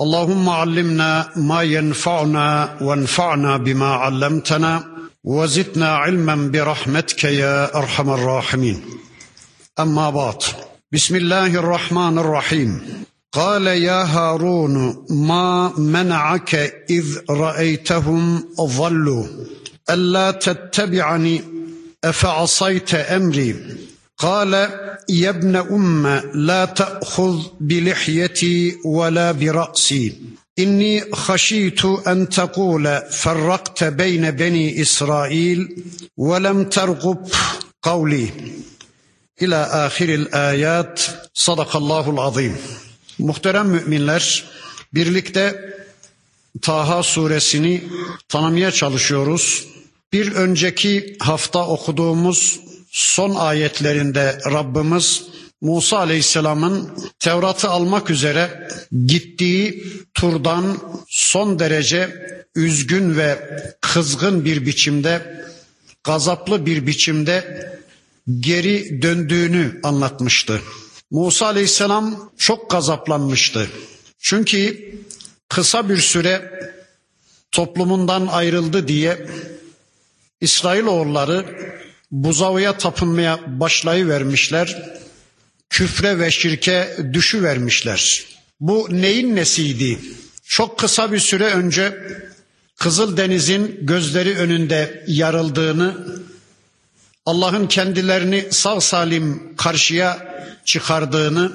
اللهم علمنا ما ينفعنا وانفعنا بما علمتنا وزدنا علما برحمتك يا أرحم الراحمين. أما بعد بسم الله الرحمن الرحيم. قال يا هارون ما منعك إذ رأيتهم ضلوا ألا تتبعني؟ أفعصيت أمري؟ قال يا ابن ام لا تاخذ بلحيتي ولا براسي اني خشيت ان تقول فرقت بين بني اسرائيل ولم ترغب قولي الى اخر الايات صدق الله العظيم Muhterem müminler, birlikte Taha suresini tanımaya çalışıyoruz. Bir önceki hafta okuduğumuz son ayetlerinde Rabbimiz Musa Aleyhisselam'ın Tevrat'ı almak üzere gittiği turdan son derece üzgün ve kızgın bir biçimde, gazaplı bir biçimde geri döndüğünü anlatmıştı. Musa Aleyhisselam çok gazaplanmıştı. Çünkü kısa bir süre toplumundan ayrıldı diye İsrailoğulları buzağıya tapınmaya başlayıvermişler. Küfre ve şirke düşüvermişler. Bu neyin nesiydi? Çok kısa bir süre önce Kızıl Deniz'in gözleri önünde yarıldığını, Allah'ın kendilerini sağ salim karşıya çıkardığını,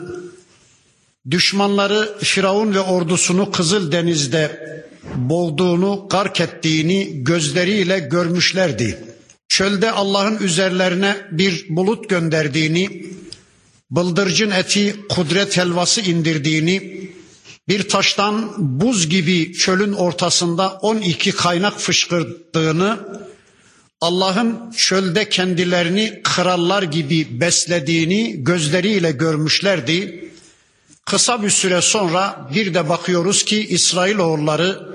düşmanları Firavun ve ordusunu Kızıl Deniz'de boğduğunu, gark ettiğini gözleriyle görmüşlerdi. Çölde Allah'ın üzerlerine bir bulut gönderdiğini, bıldırcın eti kudret helvası indirdiğini, bir taştan buz gibi çölün ortasında 12 kaynak fışkırdığını, Allah'ın çölde kendilerini krallar gibi beslediğini gözleriyle görmüşlerdi. Kısa bir süre sonra bir de bakıyoruz ki İsrailoğulları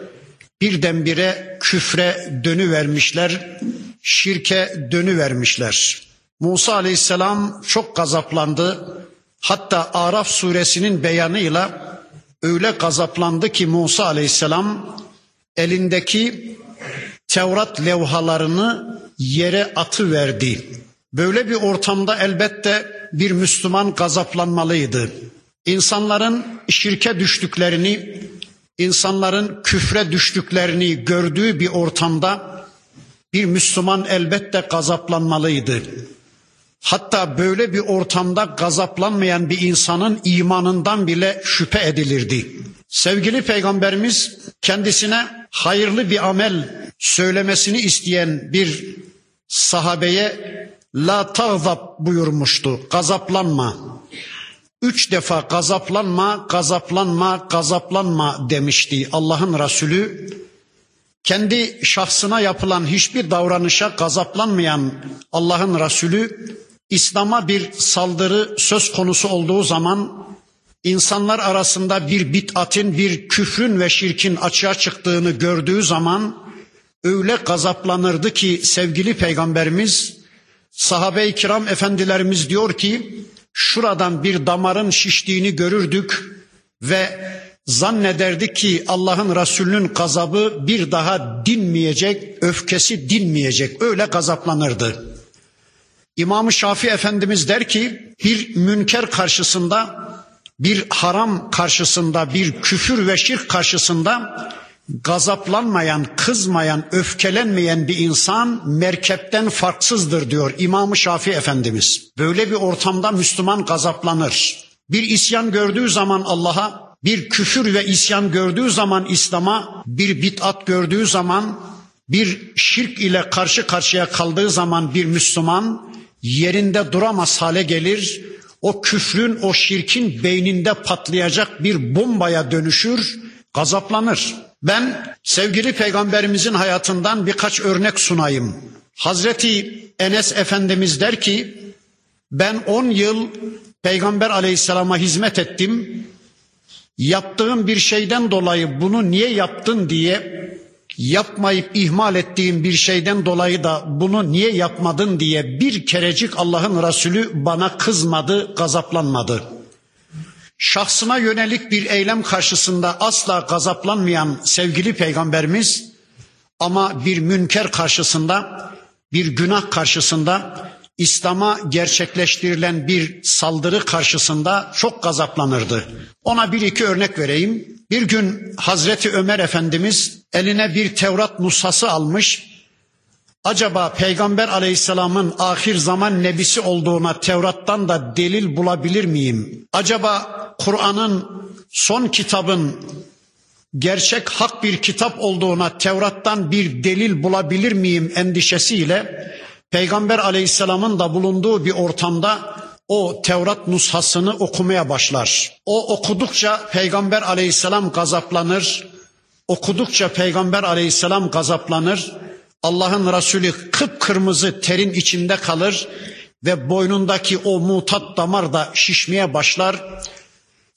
birdenbire küfre dönüvermişler, şirke dönüvermişler. Musa aleyhisselam çok gazaplandı. Hatta Araf suresinin beyanıyla öyle gazaplandı ki Musa aleyhisselam elindeki Tevrat levhalarını yere atıverdi. Böyle bir ortamda elbette bir Müslüman gazaplanmalıydı. İnsanların şirke düştüklerini, insanların küfre düştüklerini gördüğü bir ortamda bir Müslüman elbette gazaplanmalıydı. Hatta böyle bir ortamda gazaplanmayan bir insanın imanından bile şüphe edilirdi. Sevgili peygamberimiz kendisine hayırlı bir amel söylemesini isteyen bir sahabeye la tağzap buyurmuştu. Gazaplanma. Üç defa gazaplanma, gazaplanma, gazaplanma demişti Allah'ın Resulü. Kendi şahsına yapılan hiçbir davranışa gazaplanmayan Allah'ın Resulü İslam'a bir saldırı söz konusu olduğu zaman insanlar arasında bir bid'atin, bir küfrün ve şirkin açığa çıktığını gördüğü zaman öyle gazaplanırdı ki sevgili peygamberimiz sahabe-i kiram efendilerimiz diyor ki şuradan bir damarın şiştiğini görürdük ve zannederdik ki Allah'ın Resulü'nün gazabı bir daha dinmeyecek, öfkesi dinmeyecek. Öyle gazaplanırdı. İmam-ı Şafii Efendimiz der ki bir münker karşısında, bir haram karşısında, bir küfür ve şirk karşısında gazaplanmayan, kızmayan, öfkelenmeyen bir insan merkepten farksızdır diyor İmam-ı Şafii Efendimiz. Böyle bir ortamda Müslüman gazaplanır. Bir isyan gördüğü zaman Allah'a, bir küfür ve isyan gördüğü zaman İslam'a, bir bid'at gördüğü zaman, bir şirk ile karşı karşıya kaldığı zaman bir Müslüman yerinde duramaz hale gelir. O küfrün, o şirkin beyninde patlayacak bir bombaya dönüşür, gazaplanır. Ben sevgili peygamberimizin hayatından birkaç örnek sunayım. Hazreti Enes Efendimiz der ki ben 10 yıl peygamber aleyhisselama hizmet ettim. Yaptığım bir şeyden dolayı bunu niye yaptın diye yapmayıp ihmal ettiğim bir şeyden dolayı da bunu niye yapmadın diye bir kerecik Allah'ın Resulü bana kızmadı, gazaplanmadı. Şahsına yönelik bir eylem karşısında asla gazaplanmayan sevgili peygamberimiz ama bir münker karşısında, bir günah karşısında, İslam'a gerçekleştirilen bir saldırı karşısında çok gazaplanırdı. Ona bir iki örnek vereyim. Bir gün Hazreti Ömer Efendimiz eline bir Tevrat nusası almış. Acaba Peygamber Aleyhisselam'ın ahir zaman nebisi olduğuna Tevrat'tan da delil bulabilir miyim? Acaba Kur'an'ın son kitabın gerçek hak bir kitap olduğuna Tevrat'tan bir delil bulabilir miyim endişesiyle Peygamber Aleyhisselam'ın da bulunduğu bir ortamda o Tevrat nushasını okumaya başlar. O okudukça Peygamber Aleyhisselam gazaplanır. Okudukça Peygamber Aleyhisselam gazaplanır. Allah'ın Resulü kıpkırmızı terin içinde kalır ve boynundaki o mutat damar da şişmeye başlar.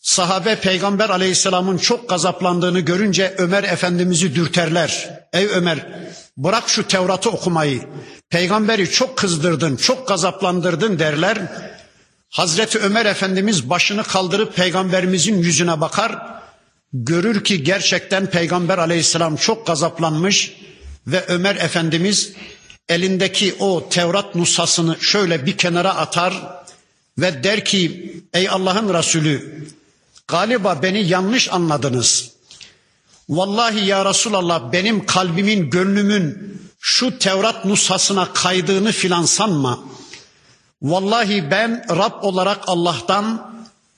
Sahabe Peygamber Aleyhisselam'ın çok gazaplandığını görünce Ömer Efendimiz'i dürterler. Ey Ömer bırak şu Tevrat'ı okumayı. Peygamberi çok kızdırdın, çok gazaplandırdın derler. Hazreti Ömer Efendimiz başını kaldırıp peygamberimizin yüzüne bakar. Görür ki gerçekten peygamber aleyhisselam çok gazaplanmış ve Ömer Efendimiz elindeki o Tevrat nusasını şöyle bir kenara atar ve der ki ey Allah'ın Resulü galiba beni yanlış anladınız. Vallahi ya Resulallah benim kalbimin, gönlümün şu Tevrat nusasına kaydığını filan sanma. Vallahi ben Rab olarak Allah'tan,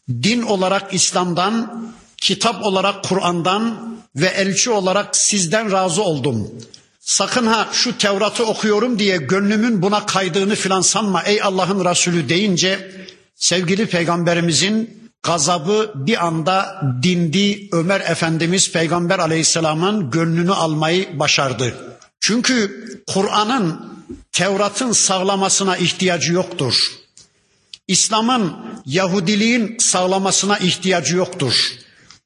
din olarak İslam'dan, kitap olarak Kur'an'dan ve elçi olarak sizden razı oldum. Sakın ha şu Tevrat'ı okuyorum diye gönlümün buna kaydığını filan sanma ey Allah'ın Resulü deyince sevgili peygamberimizin gazabı bir anda dindi. Ömer Efendimiz Peygamber Aleyhisselam'ın gönlünü almayı başardı. Çünkü Kur'an'ın Tevrat'ın sağlamasına ihtiyacı yoktur. İslam'ın Yahudiliğin sağlamasına ihtiyacı yoktur.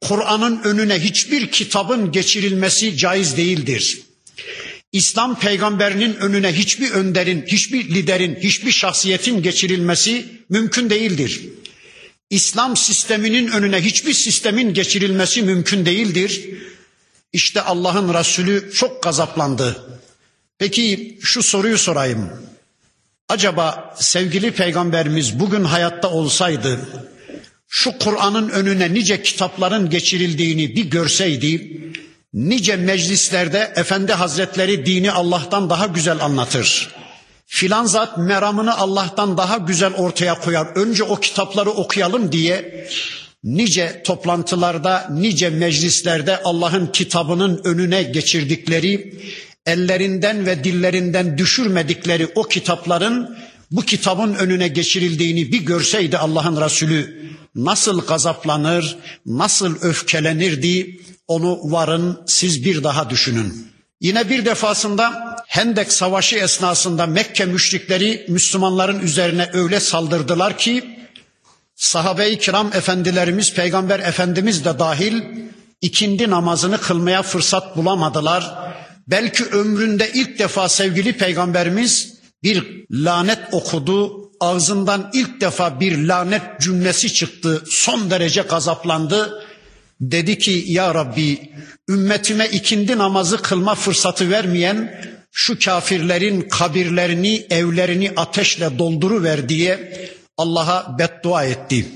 Kur'an'ın önüne hiçbir kitabın geçirilmesi caiz değildir. İslam peygamberinin önüne hiçbir önderin, hiçbir liderin, hiçbir şahsiyetin geçirilmesi mümkün değildir. İslam sisteminin önüne hiçbir sistemin geçirilmesi mümkün değildir. İşte Allah'ın Resulü çok gazaplandı. Peki şu soruyu sorayım. Acaba sevgili peygamberimiz bugün hayatta olsaydı şu Kur'an'ın önüne nice kitapların geçirildiğini bir görseydi nice meclislerde efendi hazretleri dini Allah'tan daha güzel anlatır. Filan zat meramını Allah'tan daha güzel ortaya koyar. Önce o kitapları okuyalım diye nice toplantılarda, nice meclislerde Allah'ın kitabının önüne geçirdikleri, ellerinden ve dillerinden düşürmedikleri o kitapların bu kitabın önüne geçirildiğini bir görseydi Allah'ın Resulü nasıl gazaplanır, nasıl öfkelenirdi onu varın siz bir daha düşünün. Yine bir defasında Hendek Savaşı esnasında Mekke müşrikleri Müslümanların üzerine öyle saldırdılar ki sahabe-i kiram efendilerimiz, peygamber efendimiz de dahil ikindi namazını kılmaya fırsat bulamadılar. Belki ömründe ilk defa sevgili peygamberimiz bir lanet okudu. Ağzından ilk defa bir lanet cümlesi çıktı. Son derece gazaplandı. Dedi ki ya Rabbi ümmetime ikindi namazı kılma fırsatı vermeyen şu kafirlerin kabirlerini, evlerini ateşle dolduruver diye Allah'a beddua etti.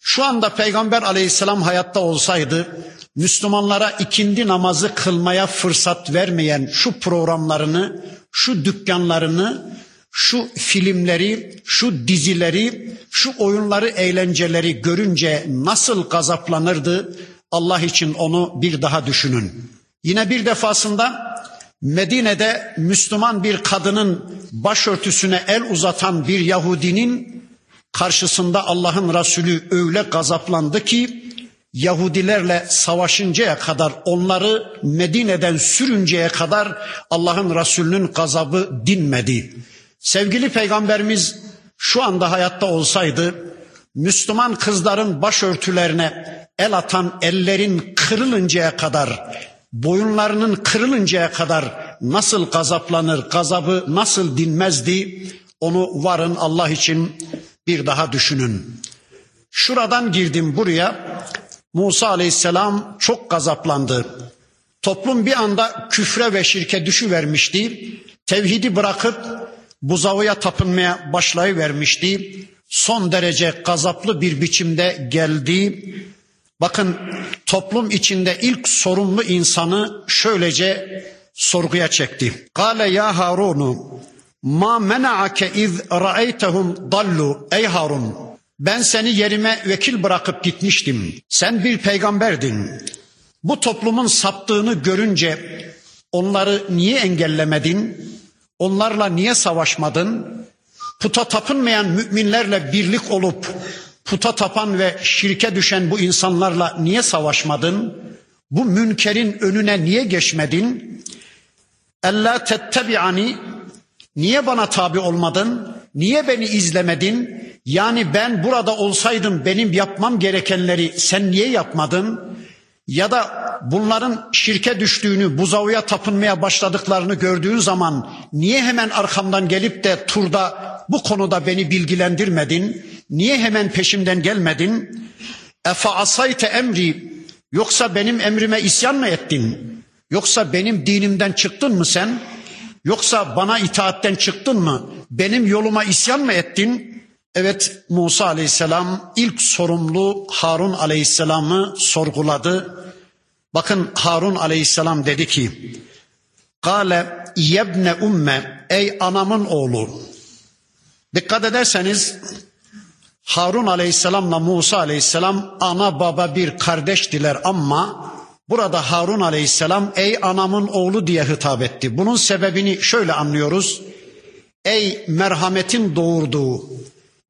Şu anda Peygamber aleyhisselam hayatta olsaydı Müslümanlara ikindi namazı kılmaya fırsat vermeyen şu programlarını, şu dükkanlarını, şu filmleri, şu dizileri, şu oyunları, eğlenceleri görünce nasıl gazaplanırdı? Allah için onu bir daha düşünün. Yine bir defasında Medine'de Müslüman bir kadının başörtüsüne el uzatan bir Yahudinin karşısında Allah'ın Resulü öyle gazaplandı ki Yahudilerle savaşıncaya kadar onları Medine'den sürünceye kadar Allah'ın Resulü'nün gazabı dinmedi. Sevgili peygamberimiz şu anda hayatta olsaydı Müslüman kızların başörtülerine el atan ellerin kırılıncaya kadar, boyunlarının kırılıncaya kadar nasıl gazaplanır, gazabı nasıl dinmezdi onu varın Allah için bir daha düşünün. Şuradan girdim buraya. Musa aleyhisselam çok gazaplandı. Toplum bir anda küfre ve şirke düşüvermişti. Tevhidi bırakıp buzağıya tapınmaya başlayıvermişti. Son derece gazaplı bir biçimde geldi. Bakın toplum içinde ilk sorumlu insanı şöylece sorguya çekti. Kale ya Harunu ma mena'ake iz ra'eytehum dallu ey Harun ben seni yerime vekil bırakıp gitmiştim. Sen bir peygamberdin. Bu toplumun saptığını görünce onları niye engellemedin? Onlarla niye savaşmadın? Puta tapınmayan müminlerle birlik olup puta tapan ve şirke düşen bu insanlarla niye savaşmadın? Bu münkerin önüne niye geçmedin? Ella tettebi'ani niye bana tabi olmadın? Niye beni izlemedin? Yani ben burada olsaydım benim yapmam gerekenleri sen niye yapmadın? Ya da bunların şirke düştüğünü, buzağıya tapınmaya başladıklarını gördüğün zaman niye hemen arkamdan gelip de turda bu konuda beni bilgilendirmedin? Niye hemen peşimden gelmedin? Efe asayte emri yoksa benim emrime isyan mı ettin? Yoksa benim dinimden çıktın mı sen? Yoksa bana itaatten çıktın mı? Benim yoluma isyan mı ettin? Evet Musa aleyhisselam ilk sorumlu Harun aleyhisselamı sorguladı. Bakın Harun aleyhisselam dedi ki Kale yebne umme ey anamın oğlu. Dikkat ederseniz Harun aleyhisselamla Musa aleyhisselam ana baba bir kardeştiler ama burada Harun aleyhisselam ey anamın oğlu diye hitap etti. Bunun sebebini şöyle anlıyoruz. Ey merhametin doğurduğu,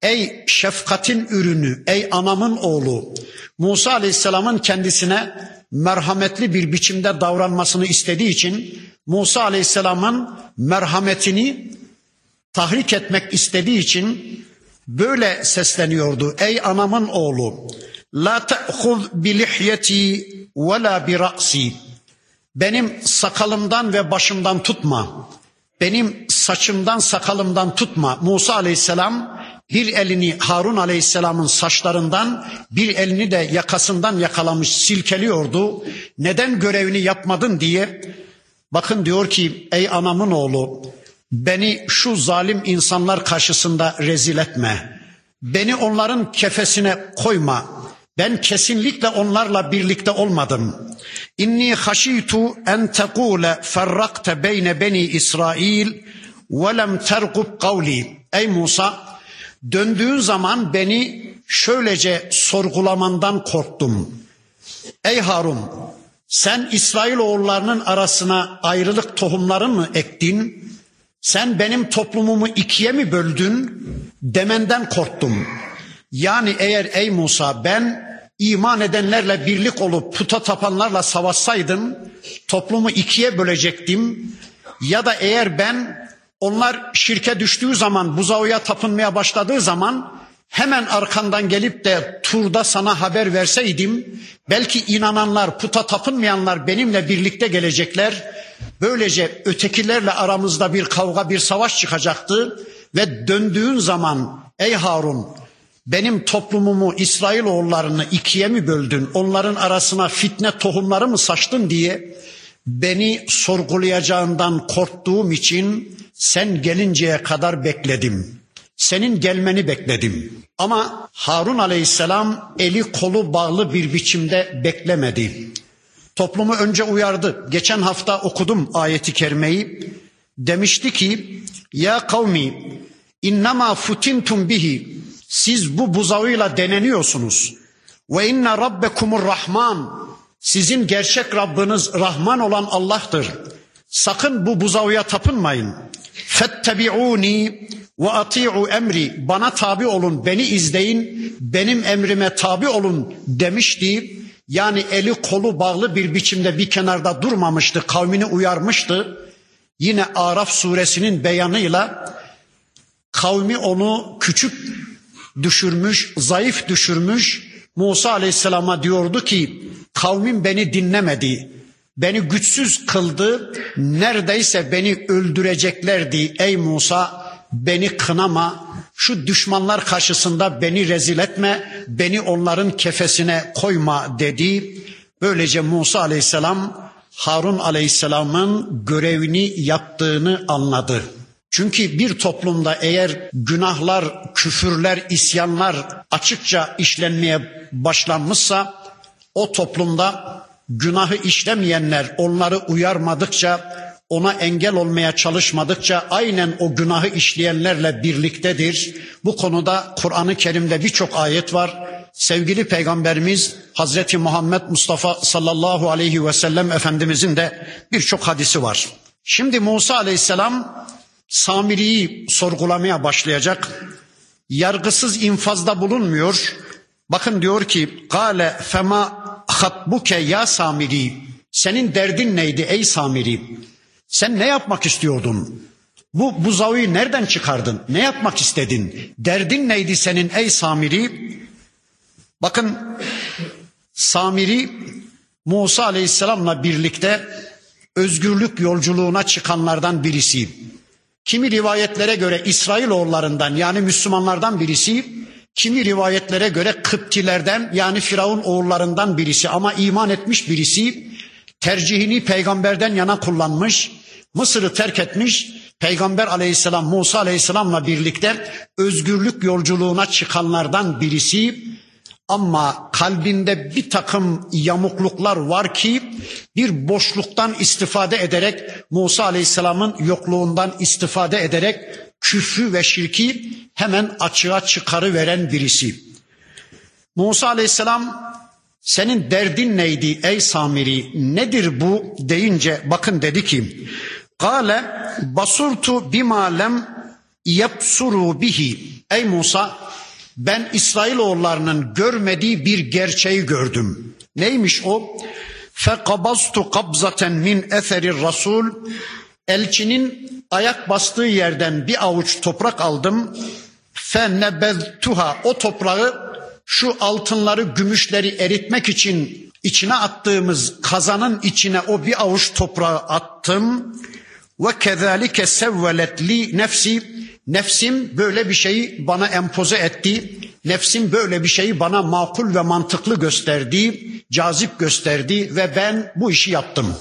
ey şefkatin ürünü, ey anamın oğlu. Musa aleyhisselamın kendisine merhametli bir biçimde davranmasını istediği için Musa aleyhisselamın merhametini tahrik etmek istediği için böyle sesleniyordu. Ey anamın oğlu la ta'khuz bi lihyeti ve la bi ra'si benim sakalımdan ve başımdan tutma. Benim saçımdan sakalımdan tutma. Musa aleyhisselam bir elini Harun aleyhisselamın saçlarından bir elini de yakasından yakalamış silkeliyordu. Neden görevini yapmadın diye. Bakın diyor ki ey anamın oğlu Beni şu zalim insanlar karşısında rezil etme. Beni onların kefesine koyma. Ben kesinlikle onlarla birlikte olmadım. İnni haşitu en tekule ferrakte beyne beni İsrail ve lem tergub kavli. Ey Musa döndüğün zaman beni şöylece sorgulamandan korktum. Ey Harun sen İsrail oğullarının arasına ayrılık tohumları mı ektin? Sen benim toplumumu ikiye mi böldün demenden korktum. Yani eğer ey Musa ben iman edenlerle birlik olup puta tapanlarla savaşsaydım toplumu ikiye bölecektim. Ya da eğer ben onlar şirke düştüğü zaman buzağıya tapınmaya başladığı zaman hemen arkandan gelip de turda sana haber verseydim belki inananlar puta tapınmayanlar benimle birlikte gelecekler Böylece ötekilerle aramızda bir kavga, bir savaş çıkacaktı ve döndüğün zaman ey Harun benim toplumumu İsrail oğullarını ikiye mi böldün? Onların arasına fitne tohumları mı saçtın diye beni sorgulayacağından korktuğum için sen gelinceye kadar bekledim. Senin gelmeni bekledim. Ama Harun aleyhisselam eli kolu bağlı bir biçimde beklemedi. Toplumu önce uyardı. Geçen hafta okudum ayeti kerimeyi. Demişti ki ya kavmi innema futintum bihi siz bu buzağıyla deneniyorsunuz. Ve inne rabbekumur rahman sizin gerçek Rabbiniz Rahman olan Allah'tır. Sakın bu buzağıya tapınmayın. Fettebi'uni ve ati'u emri. Bana tabi olun, beni izleyin, benim emrime tabi olun demişti. Yani eli kolu bağlı bir biçimde bir kenarda durmamıştı, kavmini uyarmıştı. Yine Araf suresinin beyanıyla kavmi onu küçük düşürmüş, zayıf düşürmüş. Musa aleyhisselama diyordu ki kavmim beni dinlemedi. Beni güçsüz kıldı. Neredeyse beni öldüreceklerdi. Ey Musa beni kınama. Şu düşmanlar karşısında beni rezil etme. Beni onların kefesine koyma dedi. Böylece Musa aleyhisselam Harun aleyhisselamın görevini yaptığını anladı. Çünkü bir toplumda eğer günahlar, küfürler, isyanlar açıkça işlenmeye başlanmışsa o toplumda günahı işlemeyenler onları uyarmadıkça, ona engel olmaya çalışmadıkça aynen o günahı işleyenlerle birliktedir. Bu konuda Kur'an-ı Kerim'de birçok ayet var. Sevgili Peygamberimiz Hazreti Muhammed Mustafa sallallahu aleyhi ve sellem Efendimizin de birçok hadisi var. Şimdi Musa aleyhisselam Samiri'yi sorgulamaya başlayacak. Yargısız infazda bulunmuyor. Bakın diyor ki Gale fema hatbuke ya Samiri. Senin derdin neydi ey Samiri? Sen ne yapmak istiyordun? Bu buzağıyı nereden çıkardın? Ne yapmak istedin? Derdin neydi senin ey Samiri? Bakın Samiri Musa Aleyhisselam'la birlikte özgürlük yolculuğuna çıkanlardan birisi. Kimi rivayetlere göre İsrailoğullarından yani Müslümanlardan birisi, kimi rivayetlere göre Kıptilerden yani Firavun oğullarından birisi. Ama iman etmiş birisi tercihini peygamberden yana kullanmış, Mısır'ı terk etmiş, Peygamber aleyhisselam Musa aleyhisselamla birlikte özgürlük yolculuğuna çıkanlardan birisi. Ama kalbinde bir takım yamukluklar var ki bir boşluktan istifade ederek Musa Aleyhisselam'ın yokluğundan istifade ederek küfrü ve şirki hemen açığa çıkarıveren birisi. Musa Aleyhisselam senin derdin neydi ey Samiri nedir bu deyince bakın dedi ki Kale basurtu bima lem yapsuru bihi ey Musa ben İsrailoğullarının görmediği bir gerçeği gördüm. Neymiş o? Fekabaztu kabzaten min eseri rasul. Elçinin ayak bastığı yerden bir avuç toprak aldım. Fennebeztuha o toprağı şu altınları, gümüşleri eritmek için içine attığımız kazanın içine o bir avuç toprağı attım. Ve kezalike sevvelet li nefsi Nefsim böyle bir şeyi bana empoze etti. Nefsim böyle bir şeyi bana makul ve mantıklı gösterdi, cazip gösterdi ve ben bu işi yaptım.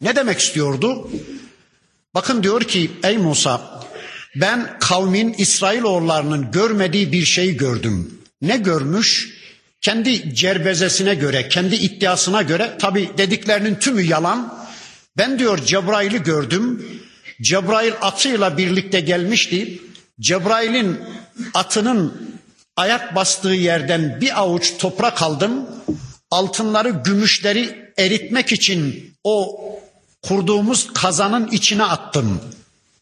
Ne demek istiyordu? Bakın diyor ki ey Musa ben kavmin İsrailoğullarının görmediği bir şeyi gördüm. Ne görmüş? Kendi cerbezesine göre, kendi iddiasına göre tabi dediklerinin tümü yalan. Ben diyor Cebrail'i gördüm. Cebrail atıyla birlikte gelmişti. Cebrail'in atının ayak bastığı yerden bir avuç toprak aldım. Altınları, gümüşleri eritmek için o kurduğumuz kazanın içine attım.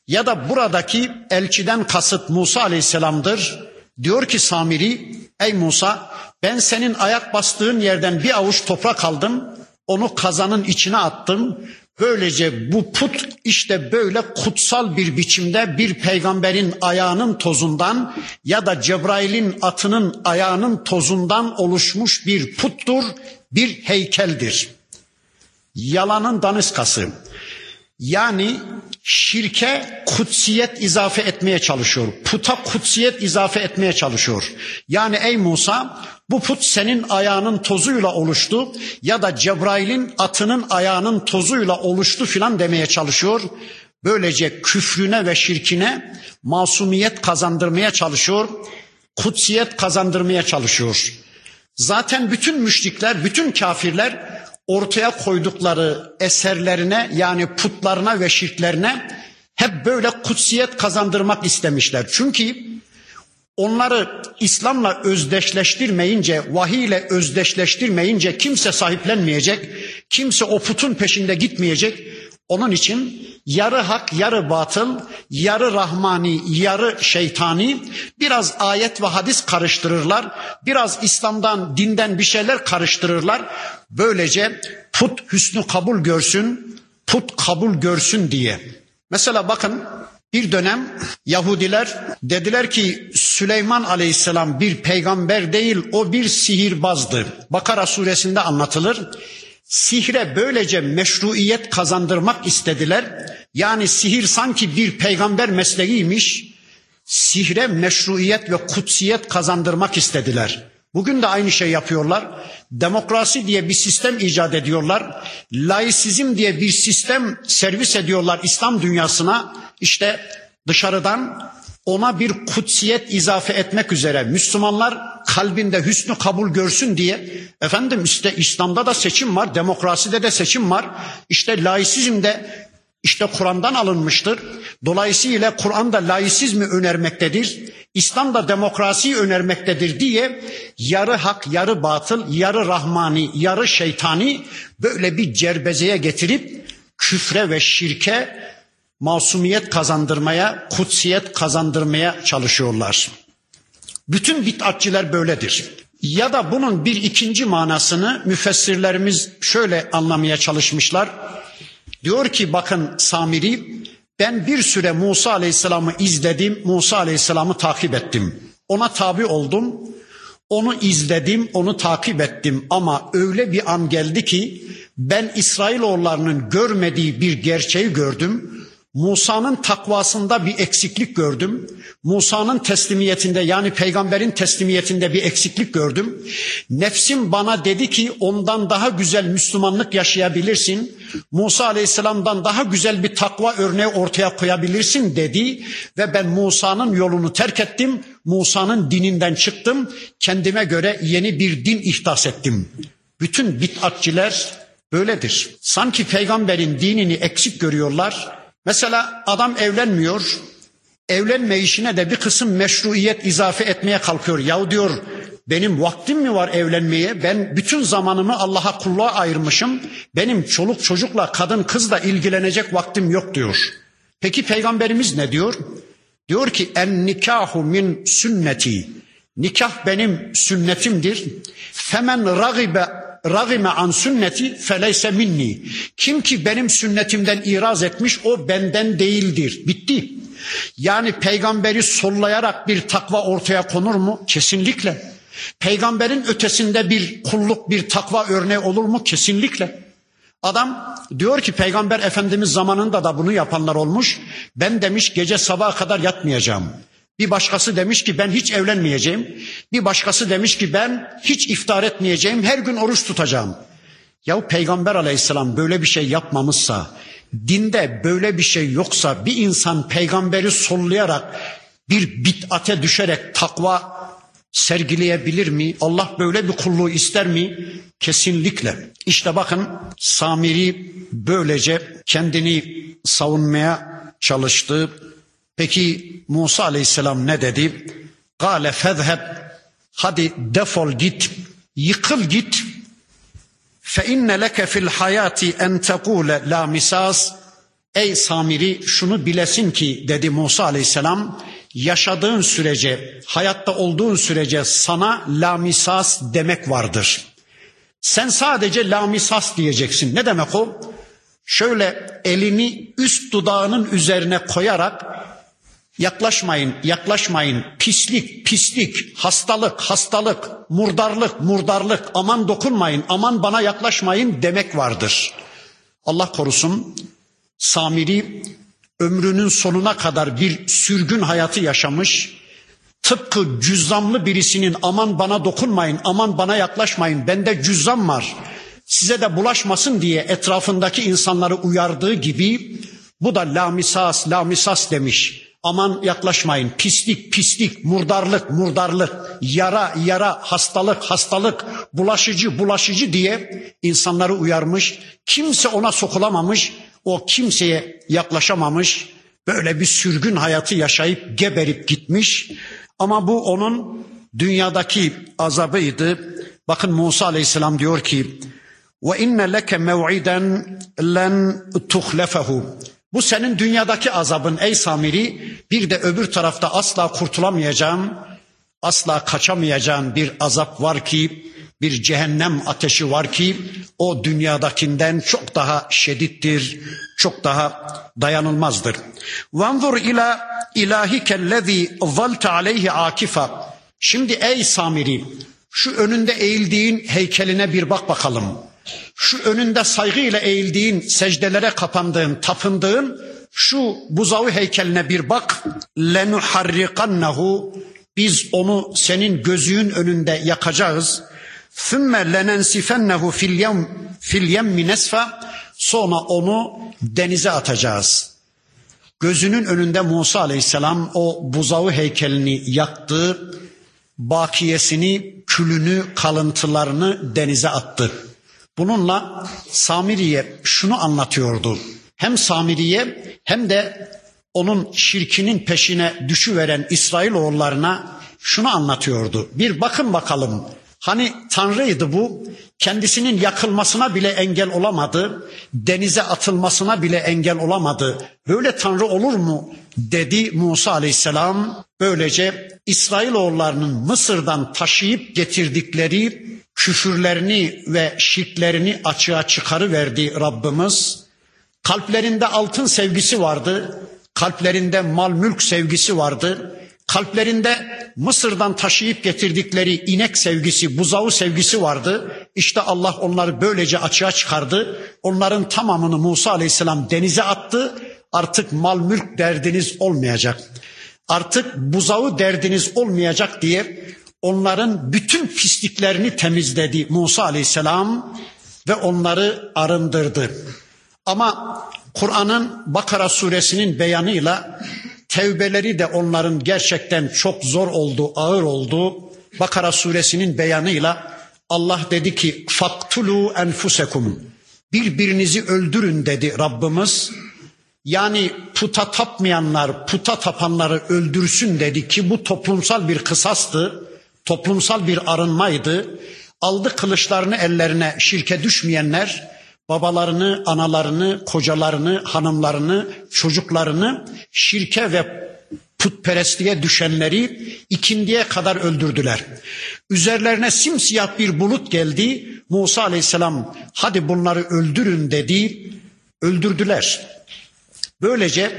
Ya da buradaki elçiden kasıt Musa Aleyhisselam'dır. Diyor ki Samiri, ey Musa ben senin ayak bastığın yerden bir avuç toprak aldım. Onu kazanın içine attım. Böylece bu put işte böyle kutsal bir biçimde bir peygamberin ayağının tozundan ya da Cebrail'in atının ayağının tozundan oluşmuş bir puttur, bir heykeldir. Yalanın daniskası. Yani şirke kutsiyet izafe etmeye çalışıyor. Puta kutsiyet izafe etmeye çalışıyor. Yani ey Musa bu put senin ayağının tozuyla oluştu ya da Cebrail'in atının ayağının tozuyla oluştu filan demeye çalışıyor. Böylece küfrüne ve şirkine masumiyet kazandırmaya çalışıyor. Kutsiyet kazandırmaya çalışıyor. Zaten bütün müşrikler, bütün kafirler ortaya koydukları eserlerine yani putlarına ve şirklerine hep böyle kutsiyet kazandırmak istemişler. Çünkü onları İslam'la özdeşleştirmeyince, vahiy ile özdeşleştirmeyince kimse sahiplenmeyecek, kimse o putun peşinde gitmeyecek. Onun için yarı hak, yarı batıl, yarı rahmani, yarı şeytani biraz ayet ve hadis karıştırırlar. Biraz İslam'dan, dinden bir şeyler karıştırırlar. Böylece put hüsnü kabul görsün, put kabul görsün diye. Mesela bakın bir dönem Yahudiler dediler ki Süleyman Aleyhisselam bir peygamber değil o bir sihirbazdı. Bakara suresinde anlatılır. Sihre böylece meşruiyet kazandırmak istediler. Yani sihir sanki bir peygamber mesleğiymiş. Sihre meşruiyet ve kutsiyet kazandırmak istediler. Bugün de aynı şey yapıyorlar. Demokrasi diye bir sistem icat ediyorlar. Laisizm diye bir sistem servis ediyorlar İslam dünyasına. İşte dışarıdan ona bir kutsiyet izafe etmek üzere Müslümanlar kalbinde hüsnü kabul görsün diye efendim işte İslam'da da seçim var, demokraside de seçim var. İşte laisizm de işte Kur'an'dan alınmıştır. Dolayısıyla Kur'an da laisizmi önermektedir. İslam da demokrasiyi önermektedir diye yarı hak, yarı batıl, yarı rahmani, yarı şeytani böyle bir cerbezeye getirip küfre ve şirke masumiyet kazandırmaya, kutsiyet kazandırmaya çalışıyorlar. Bütün bid'atçiler böyledir. Ya da bunun bir ikinci manasını müfessirlerimiz şöyle anlamaya çalışmışlar. Diyor ki bakın Samiri ben bir süre Musa Aleyhisselam'ı izledim, Musa Aleyhisselam'ı takip ettim. Ona tabi oldum, onu izledim, onu takip ettim ama öyle bir an geldi ki ben İsrailoğullarının görmediği bir gerçeği gördüm. Musa'nın takvasında bir eksiklik gördüm. Musa'nın teslimiyetinde yani peygamberin teslimiyetinde bir eksiklik gördüm. Nefsim bana dedi ki ondan daha güzel Müslümanlık yaşayabilirsin. Musa aleyhisselamdan daha güzel bir takva örneği ortaya koyabilirsin dedi. Ve ben Musa'nın yolunu terk ettim. Musa'nın dininden çıktım. Kendime göre yeni bir din ihdas ettim. Bütün bid'atçiler böyledir. Sanki peygamberin dinini eksik görüyorlar Mesela adam evlenmiyor, evlenme işine de bir kısım meşruiyet izafe etmeye kalkıyor. Yahu diyor benim vaktim mi var evlenmeye? Ben bütün zamanımı Allah'a kulluğa ayırmışım. Benim çoluk çocukla, kadın kızla ilgilenecek vaktim yok diyor. Peki peygamberimiz ne diyor? Diyor ki en nikahu min sünneti. Nikah benim sünnetimdir. Femen ragibe ragime an sünneti feleyse minni. Kim ki benim sünnetimden iraz etmiş o benden değildir. Bitti. Yani peygamberi sollayarak bir takva ortaya konur mu? Kesinlikle. Peygamberin ötesinde bir kulluk, bir takva örneği olur mu? Kesinlikle. Adam diyor ki peygamber efendimiz zamanında da bunu yapanlar olmuş. Ben demiş gece sabaha kadar yatmayacağım. Bir başkası demiş ki ben hiç evlenmeyeceğim. Bir başkası demiş ki ben hiç iftar etmeyeceğim. Her gün oruç tutacağım. Ya Peygamber aleyhisselam böyle bir şey yapmamışsa, dinde böyle bir şey yoksa bir insan peygamberi sollayarak bir bid'ate düşerek takva sergileyebilir mi? Allah böyle bir kulluğu ister mi? Kesinlikle. İşte bakın Samiri böylece kendini savunmaya çalıştı. Peki Musa aleyhisselam ne dedi? Gale fezheb hadi defol git yıkıl git fe inne leke fil hayati en tekule la misas ey Samiri şunu bilesin ki dedi Musa aleyhisselam yaşadığın sürece hayatta olduğun sürece sana la misas demek vardır. Sen sadece la misas diyeceksin. Ne demek o? Şöyle elini üst dudağının üzerine koyarak Yaklaşmayın, yaklaşmayın. Pislik, pislik, hastalık, hastalık, murdarlık, murdarlık. Aman dokunmayın, aman bana yaklaşmayın demek vardır. Allah korusun. Samiri ömrünün sonuna kadar bir sürgün hayatı yaşamış. Tıpkı cüzzamlı birisinin aman bana dokunmayın, aman bana yaklaşmayın, bende cüzzam var. Size de bulaşmasın diye etrafındaki insanları uyardığı gibi bu da lamisas, lamisas demiş. Aman yaklaşmayın. Pislik, pislik, murdarlık, murdarlık, yara, yara, hastalık, hastalık, bulaşıcı, bulaşıcı diye insanları uyarmış. Kimse ona sokulamamış, o kimseye yaklaşamamış. Böyle bir sürgün hayatı yaşayıp geberip gitmiş. Ama bu onun dünyadaki azabıydı. Bakın Musa Aleyhisselam diyor ki Ve inne leke mev'iden len tuhlefehu. Bu senin dünyadaki azabın ey Samiri. Bir de öbür tarafta asla kurtulamayacağın, asla kaçamayacağın bir azap var ki, bir cehennem ateşi var ki o dünyadakinden çok daha şedittir, çok daha dayanılmazdır. Vanzur ila ilahikellezî zalte aleyhi akifa. Şimdi ey Samiri şu önünde eğildiğin heykeline bir bak bakalım. Şu önünde saygıyla eğildiğin, secdelere kapandığın, tapındığın şu buzağı heykeline bir bak. Lenuharrikannahu biz onu senin gözünün önünde yakacağız. Sümme lenensifennehu fil yem fil yemmi nesfa sonra onu denize atacağız. Gözünün önünde Musa Aleyhisselam o buzağı heykelini yaktı, bakiyesini, külünü, kalıntılarını denize attı. Bununla Samiriye şunu anlatıyordu. Hem Samiriye hem de onun şirkinin peşine düşüveren İsrailoğullarına şunu anlatıyordu. Bir bakın bakalım Hani Tanrı'ydı bu. Kendisinin yakılmasına bile engel olamadı. Denize atılmasına bile engel olamadı. Böyle Tanrı olur mu? dedi Musa Aleyhisselam. Böylece İsrailoğullarının Mısır'dan taşıyıp getirdikleri küfürlerini ve şirklerini açığa çıkarıverdi Rabbimiz. Kalplerinde altın sevgisi vardı. Kalplerinde mal mülk sevgisi vardı Kalplerinde Mısır'dan taşıyıp getirdikleri inek sevgisi, buzağı sevgisi vardı. İşte Allah onları böylece açığa çıkardı. Onların tamamını Musa Aleyhisselam denize attı. Artık mal mülk derdiniz olmayacak. Artık buzağı derdiniz olmayacak diye onların bütün pisliklerini temizledi Musa Aleyhisselam ve onları arındırdı. Ama Kur'an'ın Bakara suresinin beyanıyla Tevbeleri de onların gerçekten çok zor oldu, ağır oldu. Bakara suresinin beyanıyla Allah dedi ki faktulu enfusekum birbirinizi öldürün dedi Rabbimiz. Yani puta tapmayanlar puta tapanları öldürsün dedi ki bu toplumsal bir kısastı, toplumsal bir arınmaydı. Aldı kılıçlarını ellerine şirke düşmeyenler babalarını, analarını, kocalarını, hanımlarını, çocuklarını şirke ve putperestliğe düşenleri ikindiye kadar öldürdüler. Üzerlerine simsiyah bir bulut geldi. Musa aleyhisselam hadi bunları öldürün dedi. Öldürdüler. Böylece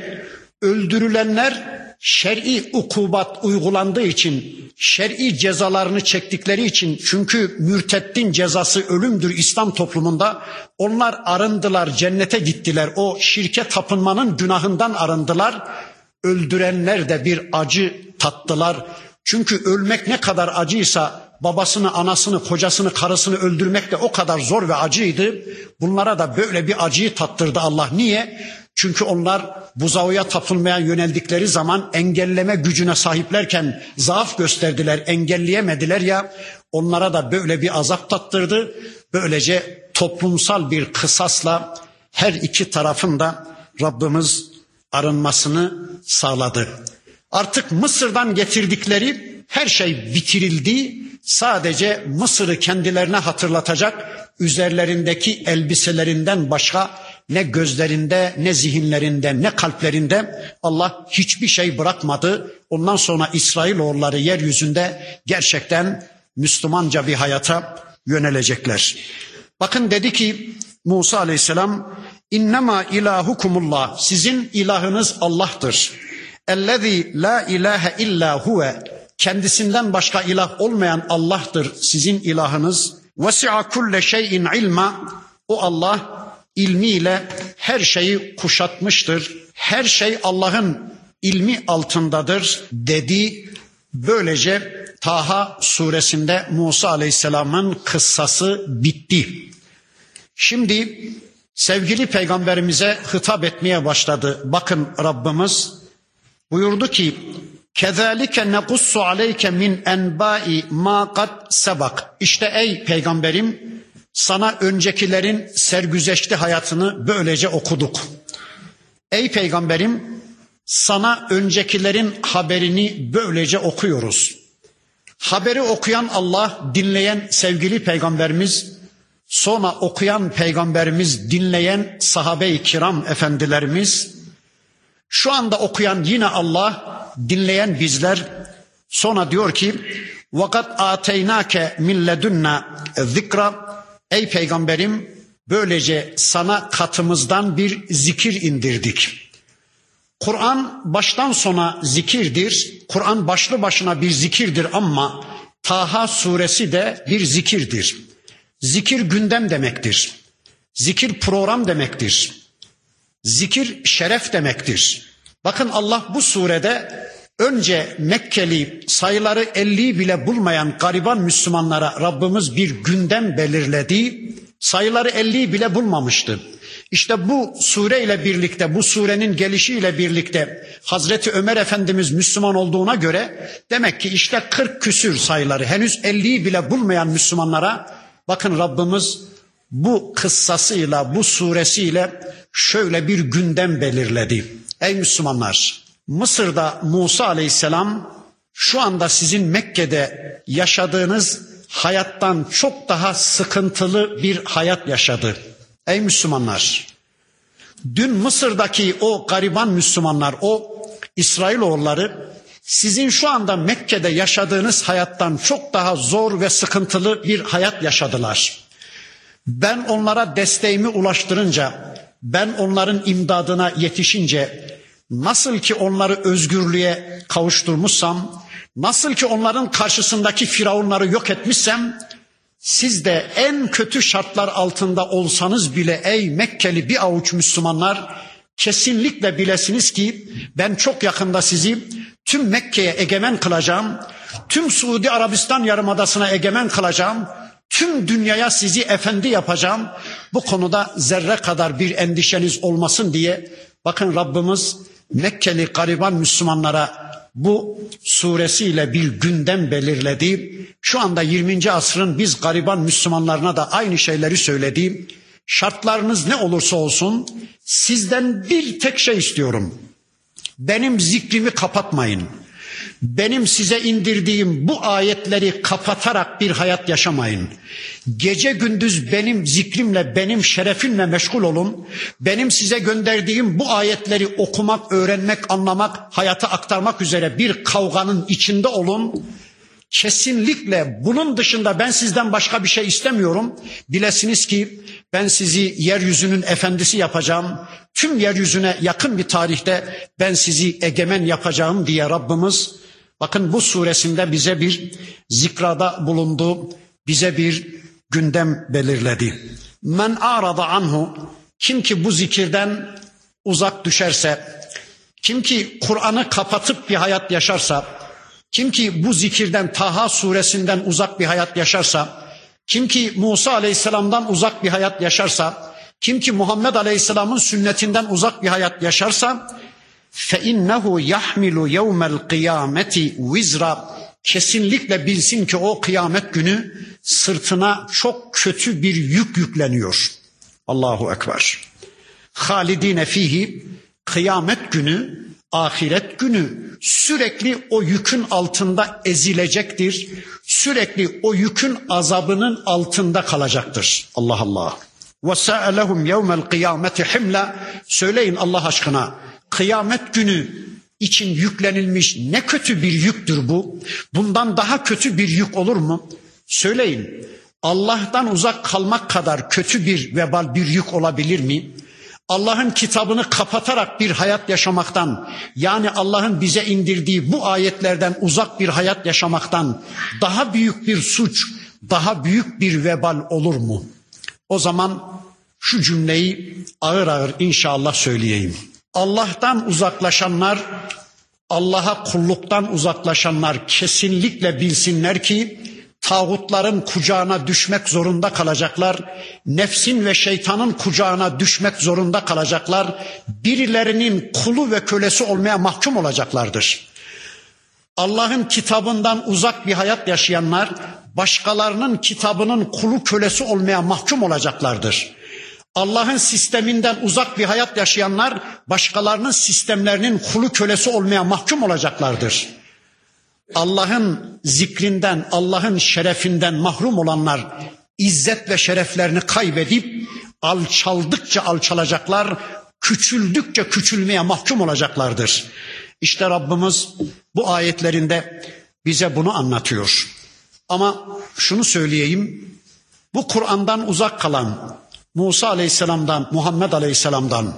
öldürülenler şer'i ukubat uygulandığı için, şer'i cezalarını çektikleri için çünkü mürtettin cezası ölümdür İslam toplumunda. Onlar arındılar, cennete gittiler. O şirke tapınmanın günahından arındılar. Öldürenler de bir acı tattılar. Çünkü ölmek ne kadar acıysa babasını, anasını, kocasını, karısını öldürmek de o kadar zor ve acıydı. Bunlara da böyle bir acıyı tattırdı Allah. Niye? Çünkü onlar buzağıya tapılmaya yöneldikleri zaman engelleme gücüne sahiplerken zaaf gösterdiler, engelleyemediler ya onlara da böyle bir azap tattırdı. Böylece toplumsal bir kısasla her iki tarafın da Rabbimiz arınmasını sağladı. Artık Mısır'dan getirdikleri her şey bitirildi. Sadece Mısır'ı kendilerine hatırlatacak üzerlerindeki elbiselerinden başka ne gözlerinde, ne zihinlerinde, ne kalplerinde Allah hiçbir şey bırakmadı. Ondan sonra İsrailoğulları yeryüzünde gerçekten Müslümanca bir hayata yönelecekler. Bakın dedi ki Musa aleyhisselam innema ilahukumullah sizin ilahınız Allah'tır. Ellezî la ilahe illa huve kendisinden başka ilah olmayan Allah'tır sizin ilahınız. Vesi'a kulle şeyin ilma o Allah ilmiyle her şeyi kuşatmıştır. Her şey Allah'ın ilmi altındadır dedi. Böylece Taha suresinde Musa Aleyhisselam'ın kıssası bitti. Şimdi sevgili peygamberimize hitap etmeye başladı. Bakın Rabbimiz buyurdu ki Kezalike nekussu aleyke min enbai ma kad sebak. İşte ey peygamberim sana öncekilerin sergüzeşti hayatını böylece okuduk. Ey peygamberim sana öncekilerin haberini böylece okuyoruz. Haberi okuyan Allah, dinleyen sevgili peygamberimiz sonra okuyan peygamberimiz, dinleyen sahabe-i kiram efendilerimiz, şu anda okuyan yine Allah, dinleyen bizler, sonra diyor ki, vakat ateynake min ledunna zikra Ey peygamberim böylece sana katımızdan bir zikir indirdik. Kur'an baştan sona zikirdir. Kur'an başlı başına bir zikirdir ama Taha suresi de bir zikirdir. Zikir gündem demektir. Zikir program demektir. Zikir şeref demektir. Bakın Allah bu surede önce Mekkeli sayıları 50'yi bile bulmayan gariban Müslümanlara Rabbimiz bir gündem belirledi. Sayıları 50'yi bile bulmamıştı. İşte bu sure ile birlikte, bu surenin gelişiyle birlikte Hazreti Ömer Efendimiz Müslüman olduğuna göre demek ki işte 40 küsür sayıları henüz 50'yi bile bulmayan Müslümanlara bakın Rabbimiz bu kıssasıyla, bu suresiyle şöyle bir gündem belirledi. Ey Müslümanlar, Mısır'da Musa Aleyhisselam şu anda sizin Mekke'de yaşadığınız hayattan çok daha sıkıntılı bir hayat yaşadı. Ey Müslümanlar, dün Mısır'daki o gariban Müslümanlar, o İsrailoğulları sizin şu anda Mekke'de yaşadığınız hayattan çok daha zor ve sıkıntılı bir hayat yaşadılar. Ben onlara desteğimi ulaştırınca, ben onların imdadına yetişince nasıl ki onları özgürlüğe kavuşturmuşsam, nasıl ki onların karşısındaki firavunları yok etmişsem, siz de en kötü şartlar altında olsanız bile ey Mekkeli bir avuç Müslümanlar kesinlikle bilesiniz ki ben çok yakında sizi tüm Mekke'ye egemen kılacağım. Tüm Suudi Arabistan yarımadasına egemen kılacağım. Tüm dünyaya sizi efendi yapacağım. Bu konuda zerre kadar bir endişeniz olmasın diye bakın Rabbimiz Mekkeli gariban Müslümanlara bu suresiyle bir gündem belirledi. Şu anda 20. asrın biz gariban Müslümanlarına da aynı şeyleri söyledi. Şartlarınız ne olursa olsun sizden bir tek şey istiyorum. Benim zikrimi kapatmayın. Benim size indirdiğim bu ayetleri kapatarak bir hayat yaşamayın. Gece gündüz benim zikrimle, benim şerefimle meşgul olun. Benim size gönderdiğim bu ayetleri okumak, öğrenmek, anlamak, hayata aktarmak üzere bir kavganın içinde olun. Kesinlikle bunun dışında ben sizden başka bir şey istemiyorum. Bilesiniz ki ben sizi yeryüzünün efendisi yapacağım. Tüm yeryüzüne yakın bir tarihte ben sizi egemen yapacağım diye Rabbimiz bakın bu suresinde bize bir zikrada bulundu. Bize bir gündem belirledi. Men arada anhu kim ki bu zikirden uzak düşerse, kim ki Kur'an'ı kapatıp bir hayat yaşarsa, kim ki bu zikirden Taha suresinden uzak bir hayat yaşarsa, kim ki Musa aleyhisselamdan uzak bir hayat yaşarsa, kim ki Muhammed aleyhisselamın sünnetinden uzak bir hayat yaşarsa, فَاِنَّهُ يَحْمِلُ يَوْمَ الْقِيَامَةِ وِزْرًا Kesinlikle bilsin ki o kıyamet günü sırtına çok kötü bir yük yükleniyor. Allahu Ekber. Halidine fihi kıyamet günü, ahiret günü sürekli o yükün altında ezilecektir. Sürekli o yükün azabının altında kalacaktır. Allah Allah. Ve sa'alehum yevmel kıyameti himla. Söyleyin Allah aşkına. Kıyamet günü için yüklenilmiş ne kötü bir yüktür bu. Bundan daha kötü bir yük olur mu? Söyleyin. Allah'tan uzak kalmak kadar kötü bir vebal bir yük olabilir mi? Allah'ın kitabını kapatarak bir hayat yaşamaktan yani Allah'ın bize indirdiği bu ayetlerden uzak bir hayat yaşamaktan daha büyük bir suç, daha büyük bir vebal olur mu? O zaman şu cümleyi ağır ağır inşallah söyleyeyim. Allah'tan uzaklaşanlar, Allah'a kulluktan uzaklaşanlar kesinlikle bilsinler ki tağutların kucağına düşmek zorunda kalacaklar. Nefsin ve şeytanın kucağına düşmek zorunda kalacaklar. Birilerinin kulu ve kölesi olmaya mahkum olacaklardır. Allah'ın kitabından uzak bir hayat yaşayanlar başkalarının kitabının kulu kölesi olmaya mahkum olacaklardır. Allah'ın sisteminden uzak bir hayat yaşayanlar başkalarının sistemlerinin kulu kölesi olmaya mahkum olacaklardır. Allah'ın zikrinden, Allah'ın şerefinden mahrum olanlar izzet ve şereflerini kaybedip alçaldıkça alçalacaklar, küçüldükçe küçülmeye mahkum olacaklardır. İşte Rabbimiz bu ayetlerinde bize bunu anlatıyor. Ama şunu söyleyeyim, bu Kur'an'dan uzak kalan Musa Aleyhisselam'dan, Muhammed Aleyhisselam'dan,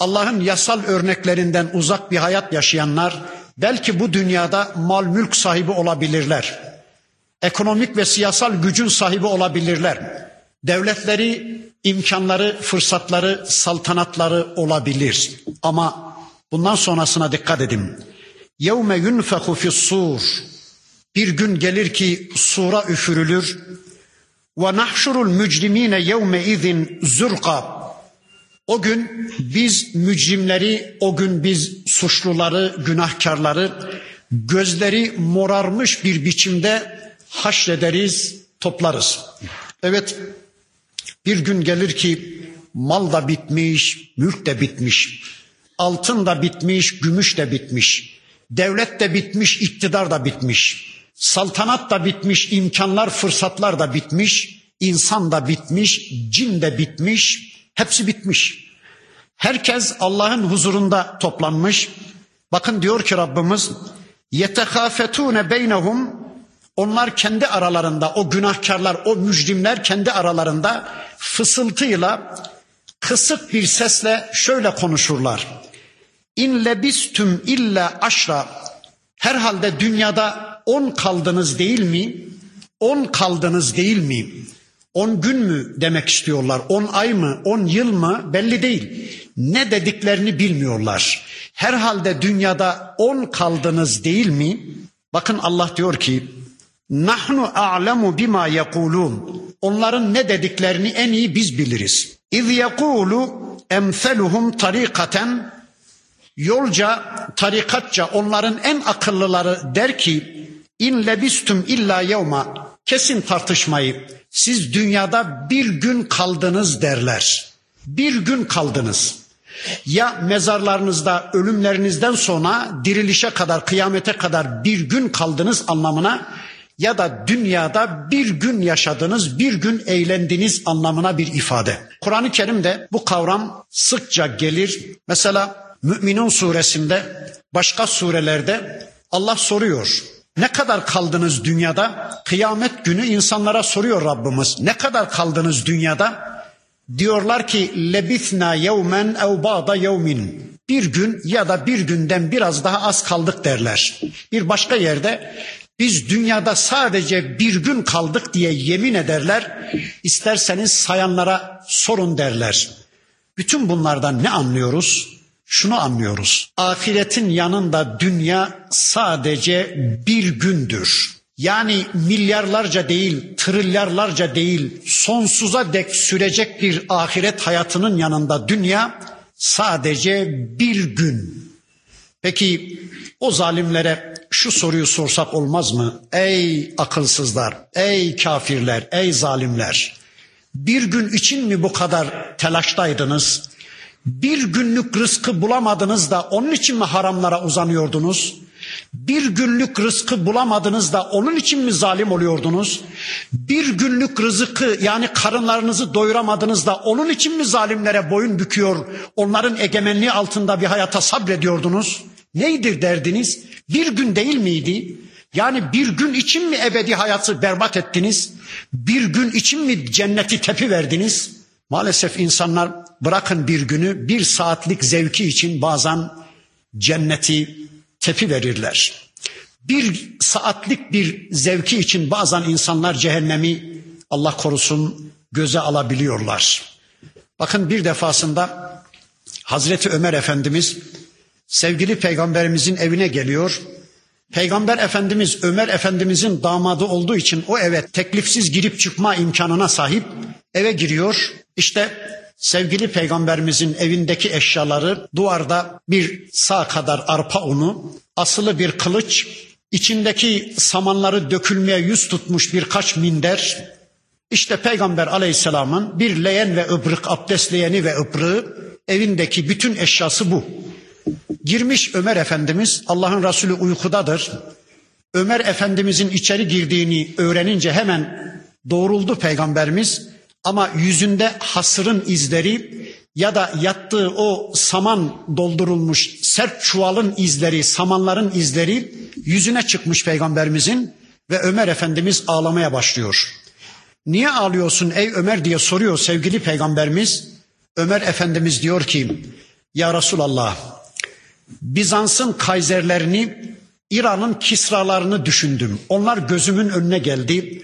Allah'ın yasal örneklerinden uzak bir hayat yaşayanlar belki bu dünyada mal mülk sahibi olabilirler. Ekonomik ve siyasal gücün sahibi olabilirler. Devletleri, imkanları, fırsatları, saltanatları olabilir. Ama bundan sonrasına dikkat edin. Yevme yunfehu fis-sur. Bir gün gelir ki sura üfürülür. Ve nahşurul mücrimine yevme izin zurqa. O gün biz mücrimleri, o gün biz suçluları, günahkarları gözleri morarmış bir biçimde haşrederiz, toplarız. Evet bir gün gelir ki mal da bitmiş, mülk de bitmiş. Altın da bitmiş, gümüş de bitmiş. Devlet de bitmiş, iktidar da bitmiş. Saltanat da bitmiş, imkanlar, fırsatlar da bitmiş. insan da bitmiş, cin de bitmiş, hepsi bitmiş. Herkes Allah'ın huzurunda toplanmış. Bakın diyor ki Rabbimiz yetehafetune beynehum onlar kendi aralarında o günahkarlar o mücrimler kendi aralarında fısıltıyla kısık bir sesle şöyle konuşurlar. İn lebistüm illa aşra herhalde dünyada on kaldınız değil mi? On kaldınız değil mi? On gün mü demek istiyorlar? On ay mı? On yıl mı? Belli değil. Ne dediklerini bilmiyorlar. Herhalde dünyada on kaldınız değil mi? Bakın Allah diyor ki Nahnu a'lemu bima yekulun. Onların ne dediklerini en iyi biz biliriz. İz yekulu emseluhum tarikaten yolca, tarikatça onların en akıllıları der ki in lebistum illa yevma kesin tartışmayı siz dünyada bir gün kaldınız derler. Bir gün kaldınız. Ya mezarlarınızda ölümlerinizden sonra dirilişe kadar kıyamete kadar bir gün kaldınız anlamına ya da dünyada bir gün yaşadınız, bir gün eğlendiniz anlamına bir ifade. Kur'an-ı Kerim'de bu kavram sıkça gelir. Mesela Müminun suresinde, başka surelerde Allah soruyor. Ne kadar kaldınız dünyada? Kıyamet günü insanlara soruyor Rabbimiz. Ne kadar kaldınız dünyada? Diyorlar ki lebithna yevmen ev ba'da yevmin. Bir gün ya da bir günden biraz daha az kaldık derler. Bir başka yerde biz dünyada sadece bir gün kaldık diye yemin ederler. İsterseniz sayanlara sorun derler. Bütün bunlardan ne anlıyoruz? Şunu anlıyoruz. Ahiretin yanında dünya sadece bir gündür. Yani milyarlarca değil, trilyarlarca değil, sonsuza dek sürecek bir ahiret hayatının yanında dünya sadece bir gün. Peki o zalimlere şu soruyu sorsak olmaz mı? Ey akılsızlar, ey kafirler, ey zalimler. Bir gün için mi bu kadar telaştaydınız? Bir günlük rızkı bulamadınız da onun için mi haramlara uzanıyordunuz? Bir günlük rızkı bulamadınız da onun için mi zalim oluyordunuz? Bir günlük rızkı yani karınlarınızı doyuramadınız da onun için mi zalimlere boyun büküyor, onların egemenliği altında bir hayata sabrediyordunuz? Neydir derdiniz? Bir gün değil miydi? Yani bir gün için mi ebedi hayatı berbat ettiniz? Bir gün için mi cenneti tepi verdiniz? Maalesef insanlar bırakın bir günü bir saatlik zevki için bazen cenneti tepi verirler. Bir saatlik bir zevki için bazen insanlar cehennemi Allah korusun göze alabiliyorlar. Bakın bir defasında Hazreti Ömer Efendimiz sevgili peygamberimizin evine geliyor. Peygamber Efendimiz Ömer Efendimizin damadı olduğu için o eve teklifsiz girip çıkma imkanına sahip eve giriyor. İşte sevgili peygamberimizin evindeki eşyaları duvarda bir sağ kadar arpa unu, asılı bir kılıç, içindeki samanları dökülmeye yüz tutmuş birkaç minder, işte Peygamber aleyhisselamın bir leyen ve ıbrık, abdestleyeni ve ıbrığı, evindeki bütün eşyası bu. Girmiş Ömer Efendimiz, Allah'ın Resulü uykudadır. Ömer Efendimizin içeri girdiğini öğrenince hemen Doğruldu peygamberimiz ama yüzünde hasırın izleri ya da yattığı o saman doldurulmuş sert çuvalın izleri, samanların izleri yüzüne çıkmış peygamberimizin ve Ömer Efendimiz ağlamaya başlıyor. Niye ağlıyorsun ey Ömer diye soruyor sevgili peygamberimiz. Ömer Efendimiz diyor ki ya Resulallah Bizans'ın kayserlerini İran'ın kisralarını düşündüm. Onlar gözümün önüne geldi.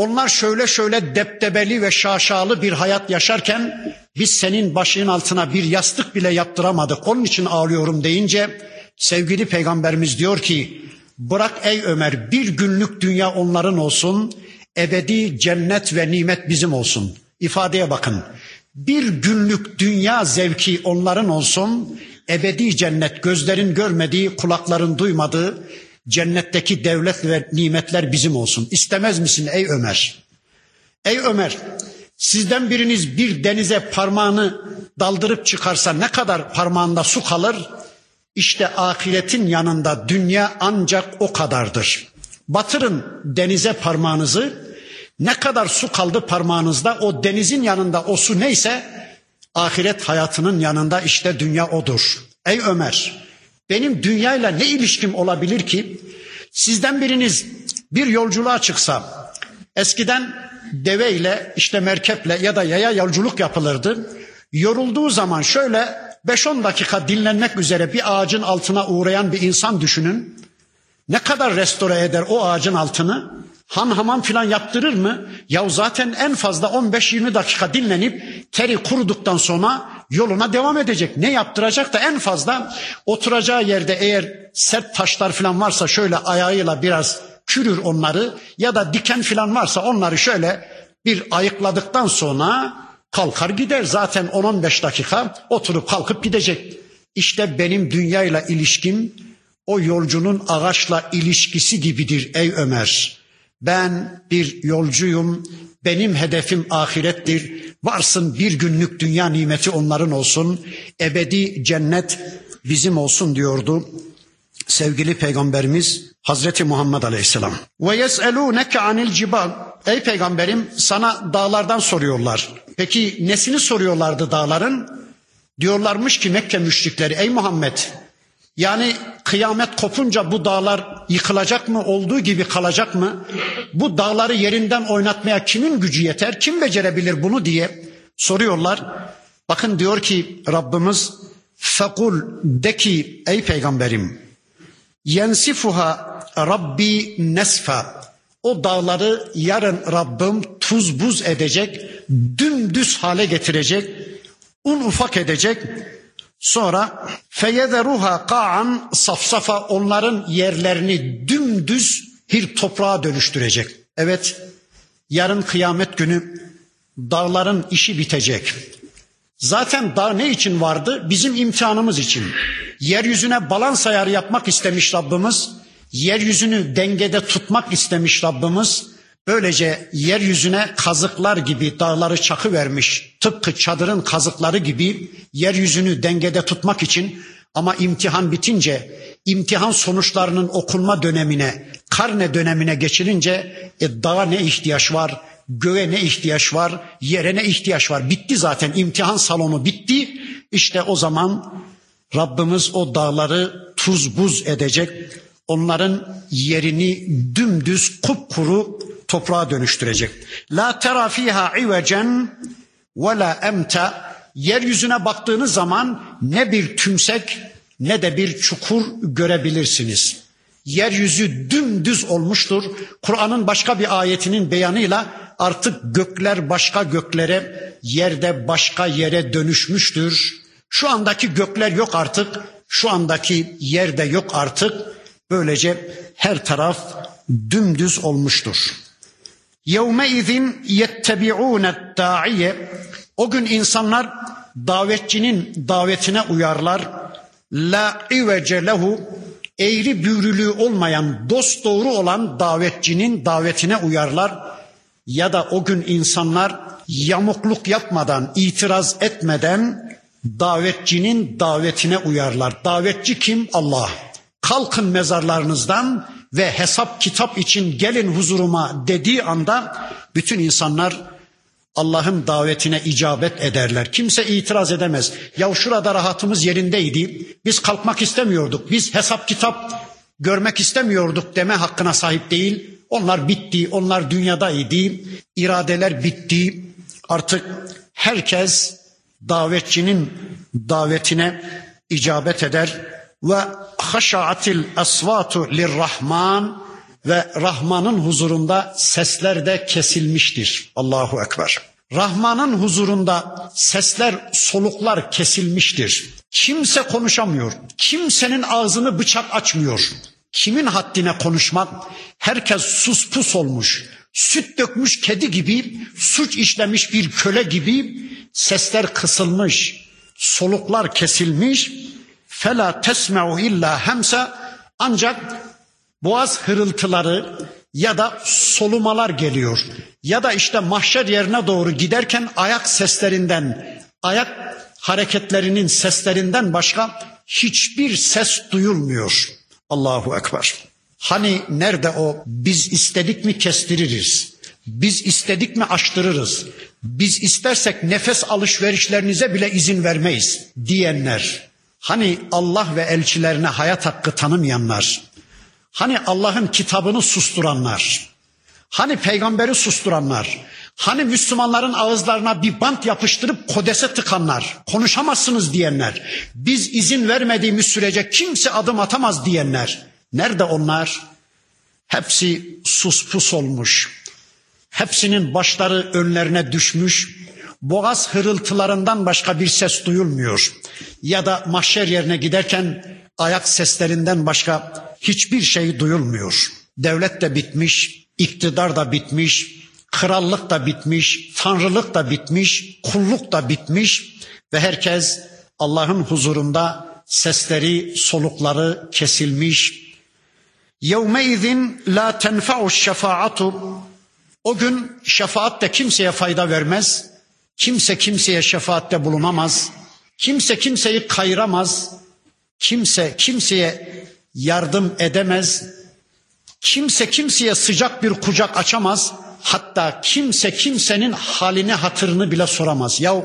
Onlar şöyle şöyle deptebeli ve şaşalı bir hayat yaşarken biz senin başının altına bir yastık bile yaptıramadık. Onun için ağlıyorum deyince sevgili peygamberimiz diyor ki bırak ey Ömer bir günlük dünya onların olsun ebedi cennet ve nimet bizim olsun. İfadeye bakın. Bir günlük dünya zevki onların olsun, ebedi cennet gözlerin görmediği, kulakların duymadığı cennetteki devlet ve nimetler bizim olsun. İstemez misin ey Ömer? Ey Ömer, sizden biriniz bir denize parmağını daldırıp çıkarsa ne kadar parmağında su kalır? İşte ahiretin yanında dünya ancak o kadardır. Batırın denize parmağınızı, ne kadar su kaldı parmağınızda o denizin yanında o su neyse ahiret hayatının yanında işte dünya odur. Ey Ömer benim dünyayla ne ilişkim olabilir ki? Sizden biriniz bir yolculuğa çıksa eskiden deveyle işte merkeple ya da yaya yolculuk yapılırdı. Yorulduğu zaman şöyle 5-10 dakika dinlenmek üzere bir ağacın altına uğrayan bir insan düşünün. Ne kadar restore eder o ağacın altını? Han hamam filan yaptırır mı? Ya zaten en fazla 15-20 dakika dinlenip teri kuruduktan sonra yoluna devam edecek. Ne yaptıracak da en fazla oturacağı yerde eğer sert taşlar filan varsa şöyle ayağıyla biraz kürür onları ya da diken filan varsa onları şöyle bir ayıkladıktan sonra kalkar gider. Zaten 10-15 dakika oturup kalkıp gidecek. İşte benim dünyayla ilişkim o yolcunun ağaçla ilişkisi gibidir ey Ömer. Ben bir yolcuyum. Benim hedefim ahirettir. Varsın bir günlük dünya nimeti onların olsun. Ebedi cennet bizim olsun diyordu sevgili peygamberimiz Hazreti Muhammed Aleyhisselam. Ve yes'elûneke anil cibal. Ey peygamberim sana dağlardan soruyorlar. Peki nesini soruyorlardı dağların? Diyorlarmış ki Mekke müşrikleri ey Muhammed yani kıyamet kopunca bu dağlar yıkılacak mı, olduğu gibi kalacak mı? Bu dağları yerinden oynatmaya kimin gücü yeter, kim becerebilir bunu diye soruyorlar. Bakın diyor ki Rabbimiz fekul de ki ey peygamberim yensifuha Rabbi nesfa o dağları yarın Rabbim tuz buz edecek, dümdüz hale getirecek, un ufak edecek Sonra feyederuha ka'an safsafa onların yerlerini dümdüz bir toprağa dönüştürecek. Evet yarın kıyamet günü dağların işi bitecek. Zaten dağ ne için vardı? Bizim imtihanımız için. Yeryüzüne balans ayarı yapmak istemiş Rabbimiz. Yeryüzünü dengede tutmak istemiş Rabbimiz. Böylece yeryüzüne kazıklar gibi dağları çakı vermiş. Tıpkı çadırın kazıkları gibi yeryüzünü dengede tutmak için ama imtihan bitince imtihan sonuçlarının okunma dönemine, karne dönemine geçilince e, dağa ne ihtiyaç var, göğe ne ihtiyaç var, yere ne ihtiyaç var? Bitti zaten imtihan salonu bitti. İşte o zaman Rabbimiz o dağları tuz buz edecek. Onların yerini dümdüz kupkuru toprağa dönüştürecek. La tera fiha ivecen ve la emta yeryüzüne baktığınız zaman ne bir tümsek ne de bir çukur görebilirsiniz. Yeryüzü dümdüz olmuştur. Kur'an'ın başka bir ayetinin beyanıyla artık gökler başka göklere, yerde başka yere dönüşmüştür. Şu andaki gökler yok artık, şu andaki yerde yok artık. Böylece her taraf dümdüz olmuştur. Yevme izin yettebi'ûne da'iye. O gün insanlar davetçinin davetine uyarlar. La ivece lehu eğri büğrülüğü olmayan, dost doğru olan davetçinin davetine uyarlar. Ya da o gün insanlar yamukluk yapmadan, itiraz etmeden davetçinin davetine uyarlar. Davetçi kim? Allah. Kalkın mezarlarınızdan ve hesap kitap için gelin huzuruma dediği anda bütün insanlar Allah'ın davetine icabet ederler. Kimse itiraz edemez. Ya şurada rahatımız yerindeydi. Biz kalkmak istemiyorduk. Biz hesap kitap görmek istemiyorduk deme hakkına sahip değil. Onlar bitti. Onlar dünyadaydı. İradeler bitti. Artık herkes davetçinin davetine icabet eder ve haşaatil asvatu lirrahman ve Rahman'ın huzurunda sesler de kesilmiştir. Allahu Ekber. Rahman'ın huzurunda sesler, soluklar kesilmiştir. Kimse konuşamıyor. Kimsenin ağzını bıçak açmıyor. Kimin haddine konuşmak? Herkes sus pus olmuş. Süt dökmüş kedi gibi, suç işlemiş bir köle gibi sesler kısılmış, soluklar kesilmiş. Fela tesme'u illa hemsa ancak boğaz hırıltıları ya da solumalar geliyor. Ya da işte mahşer yerine doğru giderken ayak seslerinden, ayak hareketlerinin seslerinden başka hiçbir ses duyulmuyor. Allahu Ekber. Hani nerede o biz istedik mi kestiririz. Biz istedik mi açtırırız. Biz istersek nefes alışverişlerinize bile izin vermeyiz diyenler. Hani Allah ve elçilerine hayat hakkı tanımayanlar. Hani Allah'ın kitabını susturanlar. Hani peygamberi susturanlar. Hani Müslümanların ağızlarına bir bant yapıştırıp kodese tıkanlar, konuşamazsınız diyenler, biz izin vermediğimiz sürece kimse adım atamaz diyenler. Nerede onlar? Hepsi sus pus olmuş. Hepsinin başları önlerine düşmüş. Boğaz hırıltılarından başka bir ses duyulmuyor. Ya da mahşer yerine giderken ayak seslerinden başka hiçbir şey duyulmuyor. Devlet de bitmiş, iktidar da bitmiş, krallık da bitmiş, tanrılık da bitmiş, kulluk da bitmiş ve herkes Allah'ın huzurunda sesleri, solukları kesilmiş. Yevmeizin la tenfa'u şefaatu o gün şefaat de kimseye fayda vermez. Kimse kimseye şefaatte bulunamaz. Kimse kimseyi kayıramaz. Kimse kimseye yardım edemez. Kimse kimseye sıcak bir kucak açamaz. Hatta kimse kimsenin halini hatırını bile soramaz. Ya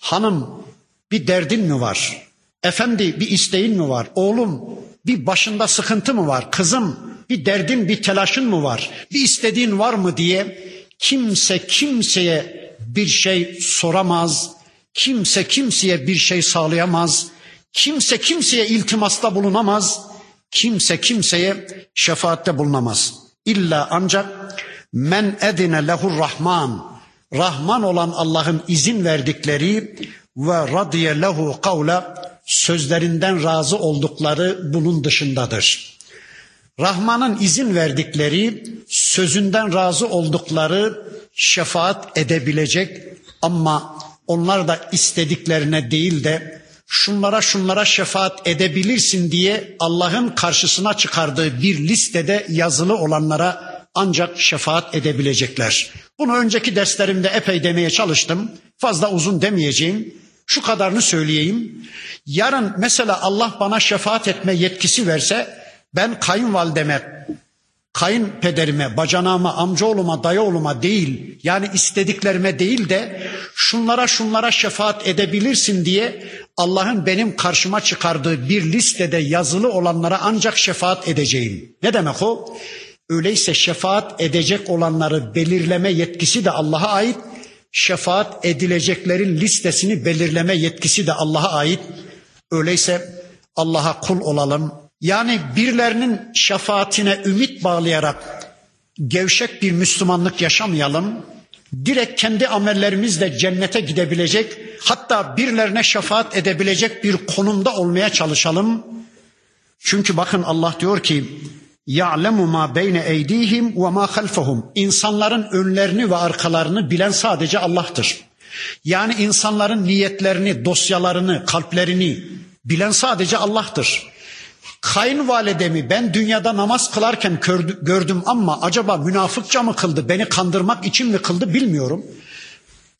hanım bir derdin mi var? Efendi bir isteğin mi var? Oğlum bir başında sıkıntı mı var? Kızım bir derdin bir telaşın mı var? Bir istediğin var mı diye kimse kimseye bir şey soramaz. Kimse kimseye bir şey sağlayamaz. Kimse kimseye iltimasta bulunamaz. Kimse kimseye şefaatte bulunamaz. İlla ancak men edine lehur rahman. Rahman olan Allah'ın izin verdikleri ve radiye lehu kavla sözlerinden razı oldukları bunun dışındadır. Rahman'ın izin verdikleri, sözünden razı oldukları şefaat edebilecek ama onlar da istediklerine değil de şunlara şunlara şefaat edebilirsin diye Allah'ın karşısına çıkardığı bir listede yazılı olanlara ancak şefaat edebilecekler. Bunu önceki derslerimde epey demeye çalıştım. Fazla uzun demeyeceğim. Şu kadarını söyleyeyim. Yarın mesela Allah bana şefaat etme yetkisi verse ben kayınvalideme, kayınpederime, bacanağıma, amcaoğluma, dayıoğluma değil yani istediklerime değil de şunlara şunlara şefaat edebilirsin diye Allah'ın benim karşıma çıkardığı bir listede yazılı olanlara ancak şefaat edeceğim. Ne demek o? Öyleyse şefaat edecek olanları belirleme yetkisi de Allah'a ait. Şefaat edileceklerin listesini belirleme yetkisi de Allah'a ait. Öyleyse Allah'a kul olalım. Yani birilerinin şefaatine ümit bağlayarak gevşek bir Müslümanlık yaşamayalım. Direkt kendi amellerimizle cennete gidebilecek, hatta birilerine şefaat edebilecek bir konumda olmaya çalışalım. Çünkü bakın Allah diyor ki ya'lemu ma beyne eydihim ve ma halfahum. İnsanların önlerini ve arkalarını bilen sadece Allah'tır. Yani insanların niyetlerini, dosyalarını, kalplerini bilen sadece Allah'tır. Kayınvalidemi ben dünyada namaz kılarken gördüm ama acaba münafıkça mı kıldı, beni kandırmak için mi kıldı bilmiyorum.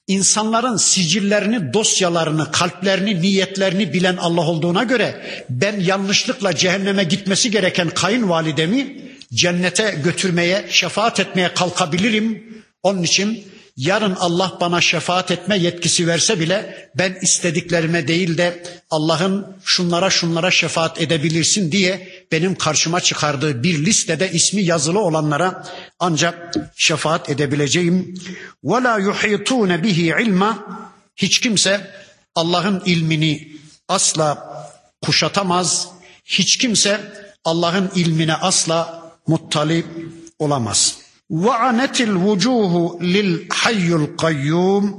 İnsanların sicillerini, dosyalarını, kalplerini, niyetlerini bilen Allah olduğuna göre ben yanlışlıkla cehenneme gitmesi gereken kayınvalidemi cennete götürmeye, şefaat etmeye kalkabilirim. Onun için Yarın Allah bana şefaat etme yetkisi verse bile ben istediklerime değil de Allah'ın şunlara şunlara şefaat edebilirsin diye benim karşıma çıkardığı bir listede ismi yazılı olanlara ancak şefaat edebileceğim. Ve la yuhitun bihi ilma hiç kimse Allah'ın ilmini asla kuşatamaz. Hiç kimse Allah'ın ilmine asla muttali olamaz.'' وَعَنَتِ الْوُجُوهُ لِلْحَيُّ الْقَيُّومِ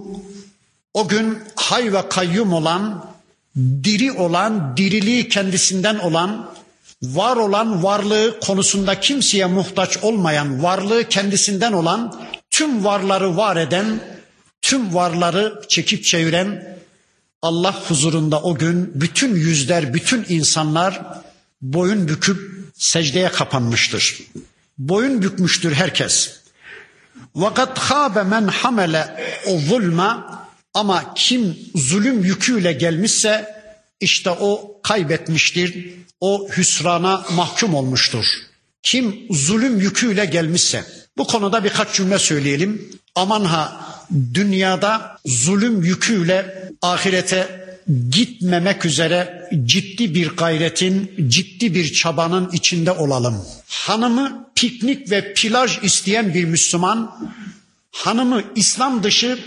O gün hay ve kayyum olan, diri olan, diriliği kendisinden olan, var olan varlığı konusunda kimseye muhtaç olmayan, varlığı kendisinden olan, tüm varları var eden, tüm varları çekip çeviren Allah huzurunda o gün bütün yüzler, bütün insanlar boyun büküp secdeye kapanmıştır. Boyun bükmüştür herkes. Vakat habe men hamele o zulma ama kim zulüm yüküyle gelmişse işte o kaybetmiştir. O hüsrana mahkum olmuştur. Kim zulüm yüküyle gelmişse bu konuda birkaç cümle söyleyelim. Aman ha dünyada zulüm yüküyle ahirete gitmemek üzere ciddi bir gayretin, ciddi bir çabanın içinde olalım. Hanımı piknik ve plaj isteyen bir Müslüman, hanımı İslam dışı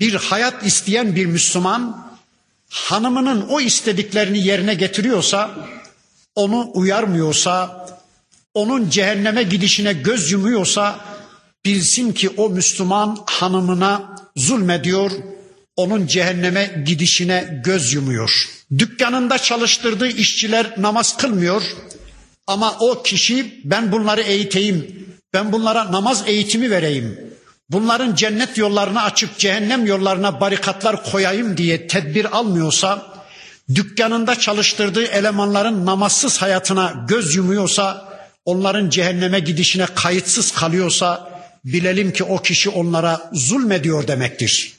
bir hayat isteyen bir Müslüman, hanımının o istediklerini yerine getiriyorsa, onu uyarmıyorsa, onun cehenneme gidişine göz yumuyorsa, bilsin ki o Müslüman hanımına zulmediyor, onun cehenneme gidişine göz yumuyor. Dükkanında çalıştırdığı işçiler namaz kılmıyor ama o kişi ben bunları eğiteyim, ben bunlara namaz eğitimi vereyim, bunların cennet yollarını açıp cehennem yollarına barikatlar koyayım diye tedbir almıyorsa, dükkanında çalıştırdığı elemanların namazsız hayatına göz yumuyorsa, onların cehenneme gidişine kayıtsız kalıyorsa, bilelim ki o kişi onlara zulmediyor demektir.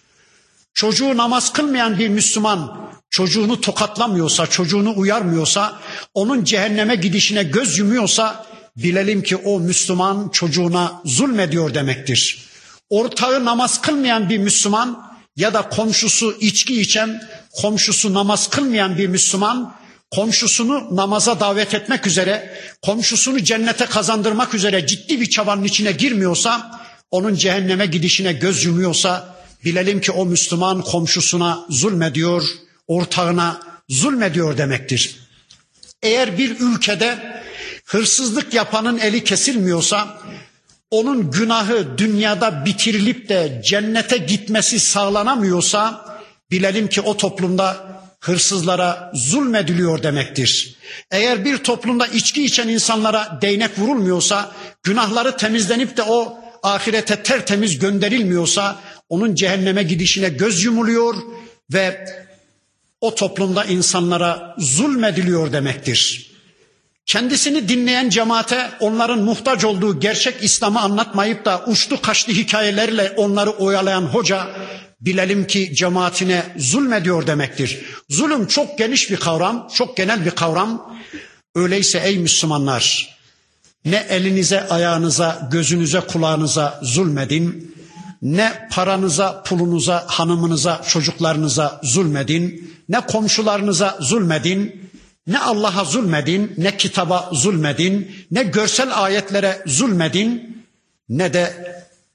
Çocuğu namaz kılmayan bir Müslüman çocuğunu tokatlamıyorsa, çocuğunu uyarmıyorsa, onun cehenneme gidişine göz yumuyorsa bilelim ki o Müslüman çocuğuna zulmediyor demektir. Ortağı namaz kılmayan bir Müslüman ya da komşusu içki içen, komşusu namaz kılmayan bir Müslüman komşusunu namaza davet etmek üzere, komşusunu cennete kazandırmak üzere ciddi bir çabanın içine girmiyorsa, onun cehenneme gidişine göz yumuyorsa bilelim ki o Müslüman komşusuna zulmediyor, ortağına zulmediyor demektir. Eğer bir ülkede hırsızlık yapanın eli kesilmiyorsa, onun günahı dünyada bitirilip de cennete gitmesi sağlanamıyorsa, bilelim ki o toplumda hırsızlara zulmediliyor demektir. Eğer bir toplumda içki içen insanlara değnek vurulmuyorsa, günahları temizlenip de o ahirete tertemiz gönderilmiyorsa, onun cehenneme gidişine göz yumuluyor ve o toplumda insanlara zulmediliyor demektir. Kendisini dinleyen cemaate onların muhtaç olduğu gerçek İslam'ı anlatmayıp da uçtu kaçtı hikayelerle onları oyalayan hoca bilelim ki cemaatine zulmediyor demektir. Zulüm çok geniş bir kavram, çok genel bir kavram. Öyleyse ey Müslümanlar ne elinize, ayağınıza, gözünüze, kulağınıza zulmedin ne paranıza, pulunuza, hanımınıza, çocuklarınıza zulmedin, ne komşularınıza zulmedin, ne Allah'a zulmedin, ne kitaba zulmedin, ne görsel ayetlere zulmedin, ne de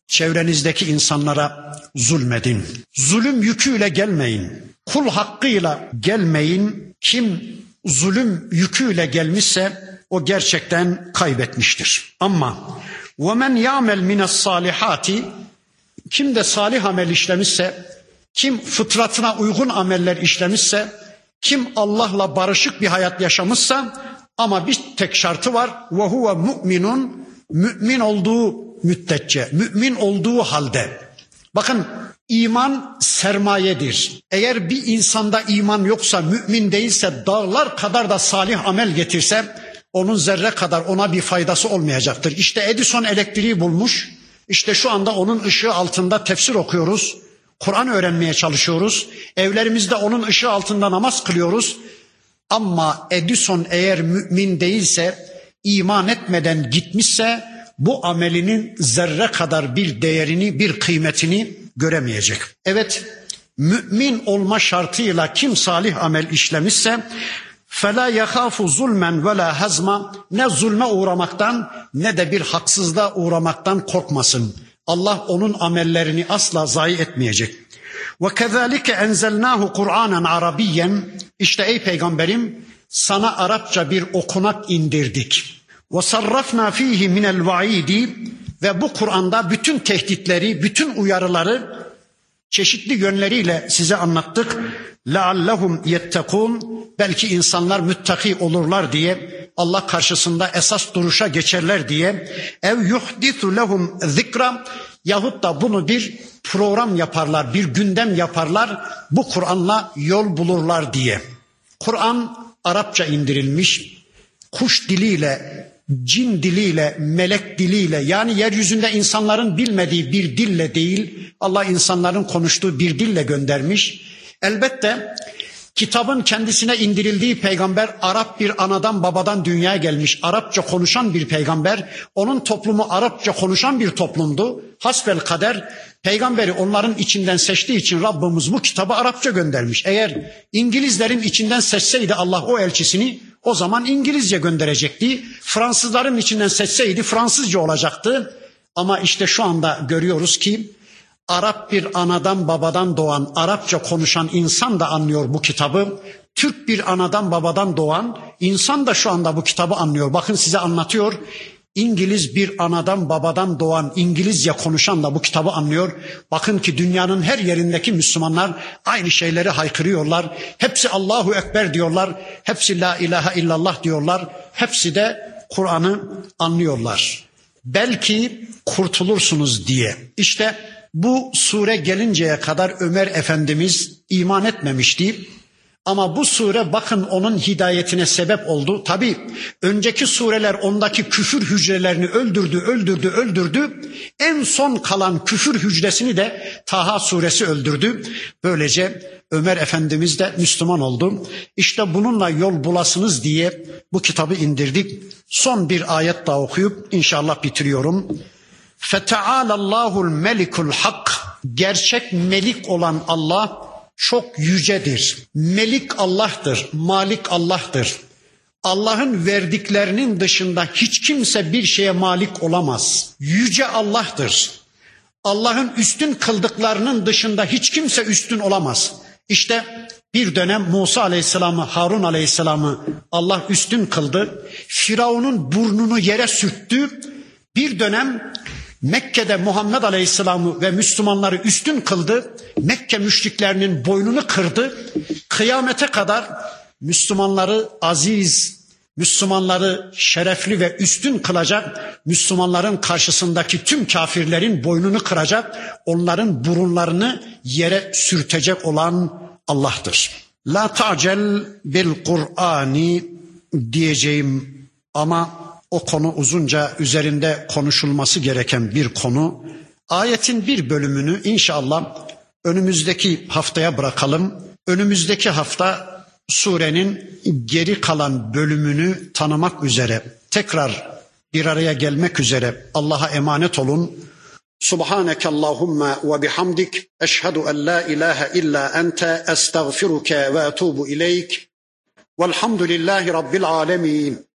çevrenizdeki insanlara zulmedin. Zulüm yüküyle gelmeyin. Kul hakkıyla gelmeyin. Kim zulüm yüküyle gelmişse o gerçekten kaybetmiştir. Ama وَمَنْ يَعْمَلْ مِنَ الصَّالِحَاتِ kim de salih amel işlemişse, kim fıtratına uygun ameller işlemişse, kim Allah'la barışık bir hayat yaşamışsa ama bir tek şartı var. Ve huve mu'minun mümin olduğu müddetçe, mümin olduğu halde. Bakın iman sermayedir. Eğer bir insanda iman yoksa, mümin değilse, dağlar kadar da salih amel getirse onun zerre kadar ona bir faydası olmayacaktır. İşte Edison elektriği bulmuş. İşte şu anda onun ışığı altında tefsir okuyoruz. Kur'an öğrenmeye çalışıyoruz. Evlerimizde onun ışığı altında namaz kılıyoruz. Ama Edison eğer mümin değilse, iman etmeden gitmişse bu amelinin zerre kadar bir değerini, bir kıymetini göremeyecek. Evet, mümin olma şartıyla kim salih amel işlemişse فَلَا يَخَافُ zulmen وَلَا hazma Ne zulme uğramaktan ne de bir haksızlığa uğramaktan korkmasın. Allah onun amellerini asla zayi etmeyecek. وَكَذَٰلِكَ اَنْزَلْنَاهُ قُرْآنًا عَرَبِيًّا İşte ey peygamberim sana Arapça bir okunak indirdik. وَصَرَّفْنَا ف۪يهِ مِنَ الْوَعِيدِ Ve bu Kur'an'da bütün tehditleri, bütün uyarıları çeşitli yönleriyle size anlattık. لَعَلَّهُمْ يَتَّقُونَ Belki insanlar müttaki olurlar diye Allah karşısında esas duruşa geçerler diye ev yuhdisu lehum zikra yahut da bunu bir program yaparlar, bir gündem yaparlar. Bu Kur'an'la yol bulurlar diye. Kur'an Arapça indirilmiş. Kuş diliyle, cin diliyle, melek diliyle yani yeryüzünde insanların bilmediği bir dille değil, Allah insanların konuştuğu bir dille göndermiş. Elbette Kitabın kendisine indirildiği peygamber Arap bir anadan babadan dünyaya gelmiş. Arapça konuşan bir peygamber. Onun toplumu Arapça konuşan bir toplumdu. Hasbel kader peygamberi onların içinden seçtiği için Rabbimiz bu kitabı Arapça göndermiş. Eğer İngilizlerin içinden seçseydi Allah o elçisini o zaman İngilizce gönderecekti. Fransızların içinden seçseydi Fransızca olacaktı. Ama işte şu anda görüyoruz ki Arap bir anadan babadan doğan, Arapça konuşan insan da anlıyor bu kitabı. Türk bir anadan babadan doğan insan da şu anda bu kitabı anlıyor. Bakın size anlatıyor. İngiliz bir anadan babadan doğan İngilizce konuşan da bu kitabı anlıyor. Bakın ki dünyanın her yerindeki Müslümanlar aynı şeyleri haykırıyorlar. Hepsi Allahu Ekber diyorlar. Hepsi La ilahe illallah diyorlar. Hepsi de Kur'an'ı anlıyorlar. Belki kurtulursunuz diye. İşte bu sure gelinceye kadar Ömer Efendimiz iman etmemişti. Ama bu sure bakın onun hidayetine sebep oldu. Tabi önceki sureler ondaki küfür hücrelerini öldürdü, öldürdü, öldürdü. En son kalan küfür hücresini de Taha suresi öldürdü. Böylece Ömer Efendimiz de Müslüman oldu. İşte bununla yol bulasınız diye bu kitabı indirdik. Son bir ayet daha okuyup inşallah bitiriyorum. Fetealallahul melikul hak. Gerçek melik olan Allah çok yücedir. Melik Allah'tır, malik Allah'tır. Allah'ın verdiklerinin dışında hiç kimse bir şeye malik olamaz. Yüce Allah'tır. Allah'ın üstün kıldıklarının dışında hiç kimse üstün olamaz. İşte bir dönem Musa Aleyhisselam'ı, Harun Aleyhisselam'ı Allah üstün kıldı. Firavun'un burnunu yere sürttü. Bir dönem Mekke'de Muhammed Aleyhisselam'ı ve Müslümanları üstün kıldı. Mekke müşriklerinin boynunu kırdı. Kıyamete kadar Müslümanları aziz, Müslümanları şerefli ve üstün kılacak, Müslümanların karşısındaki tüm kafirlerin boynunu kıracak, onların burunlarını yere sürtecek olan Allah'tır. La ta'cel bil Kur'ani diyeceğim ama o konu uzunca üzerinde konuşulması gereken bir konu. Ayetin bir bölümünü inşallah önümüzdeki haftaya bırakalım. Önümüzdeki hafta surenin geri kalan bölümünü tanımak üzere tekrar bir araya gelmek üzere Allah'a emanet olun. Subhaneke Allahumma ve bihamdik eşhedü en la ilahe illa ente estağfiruke ve etubu ileyk. Velhamdülillahi Rabbil alemin.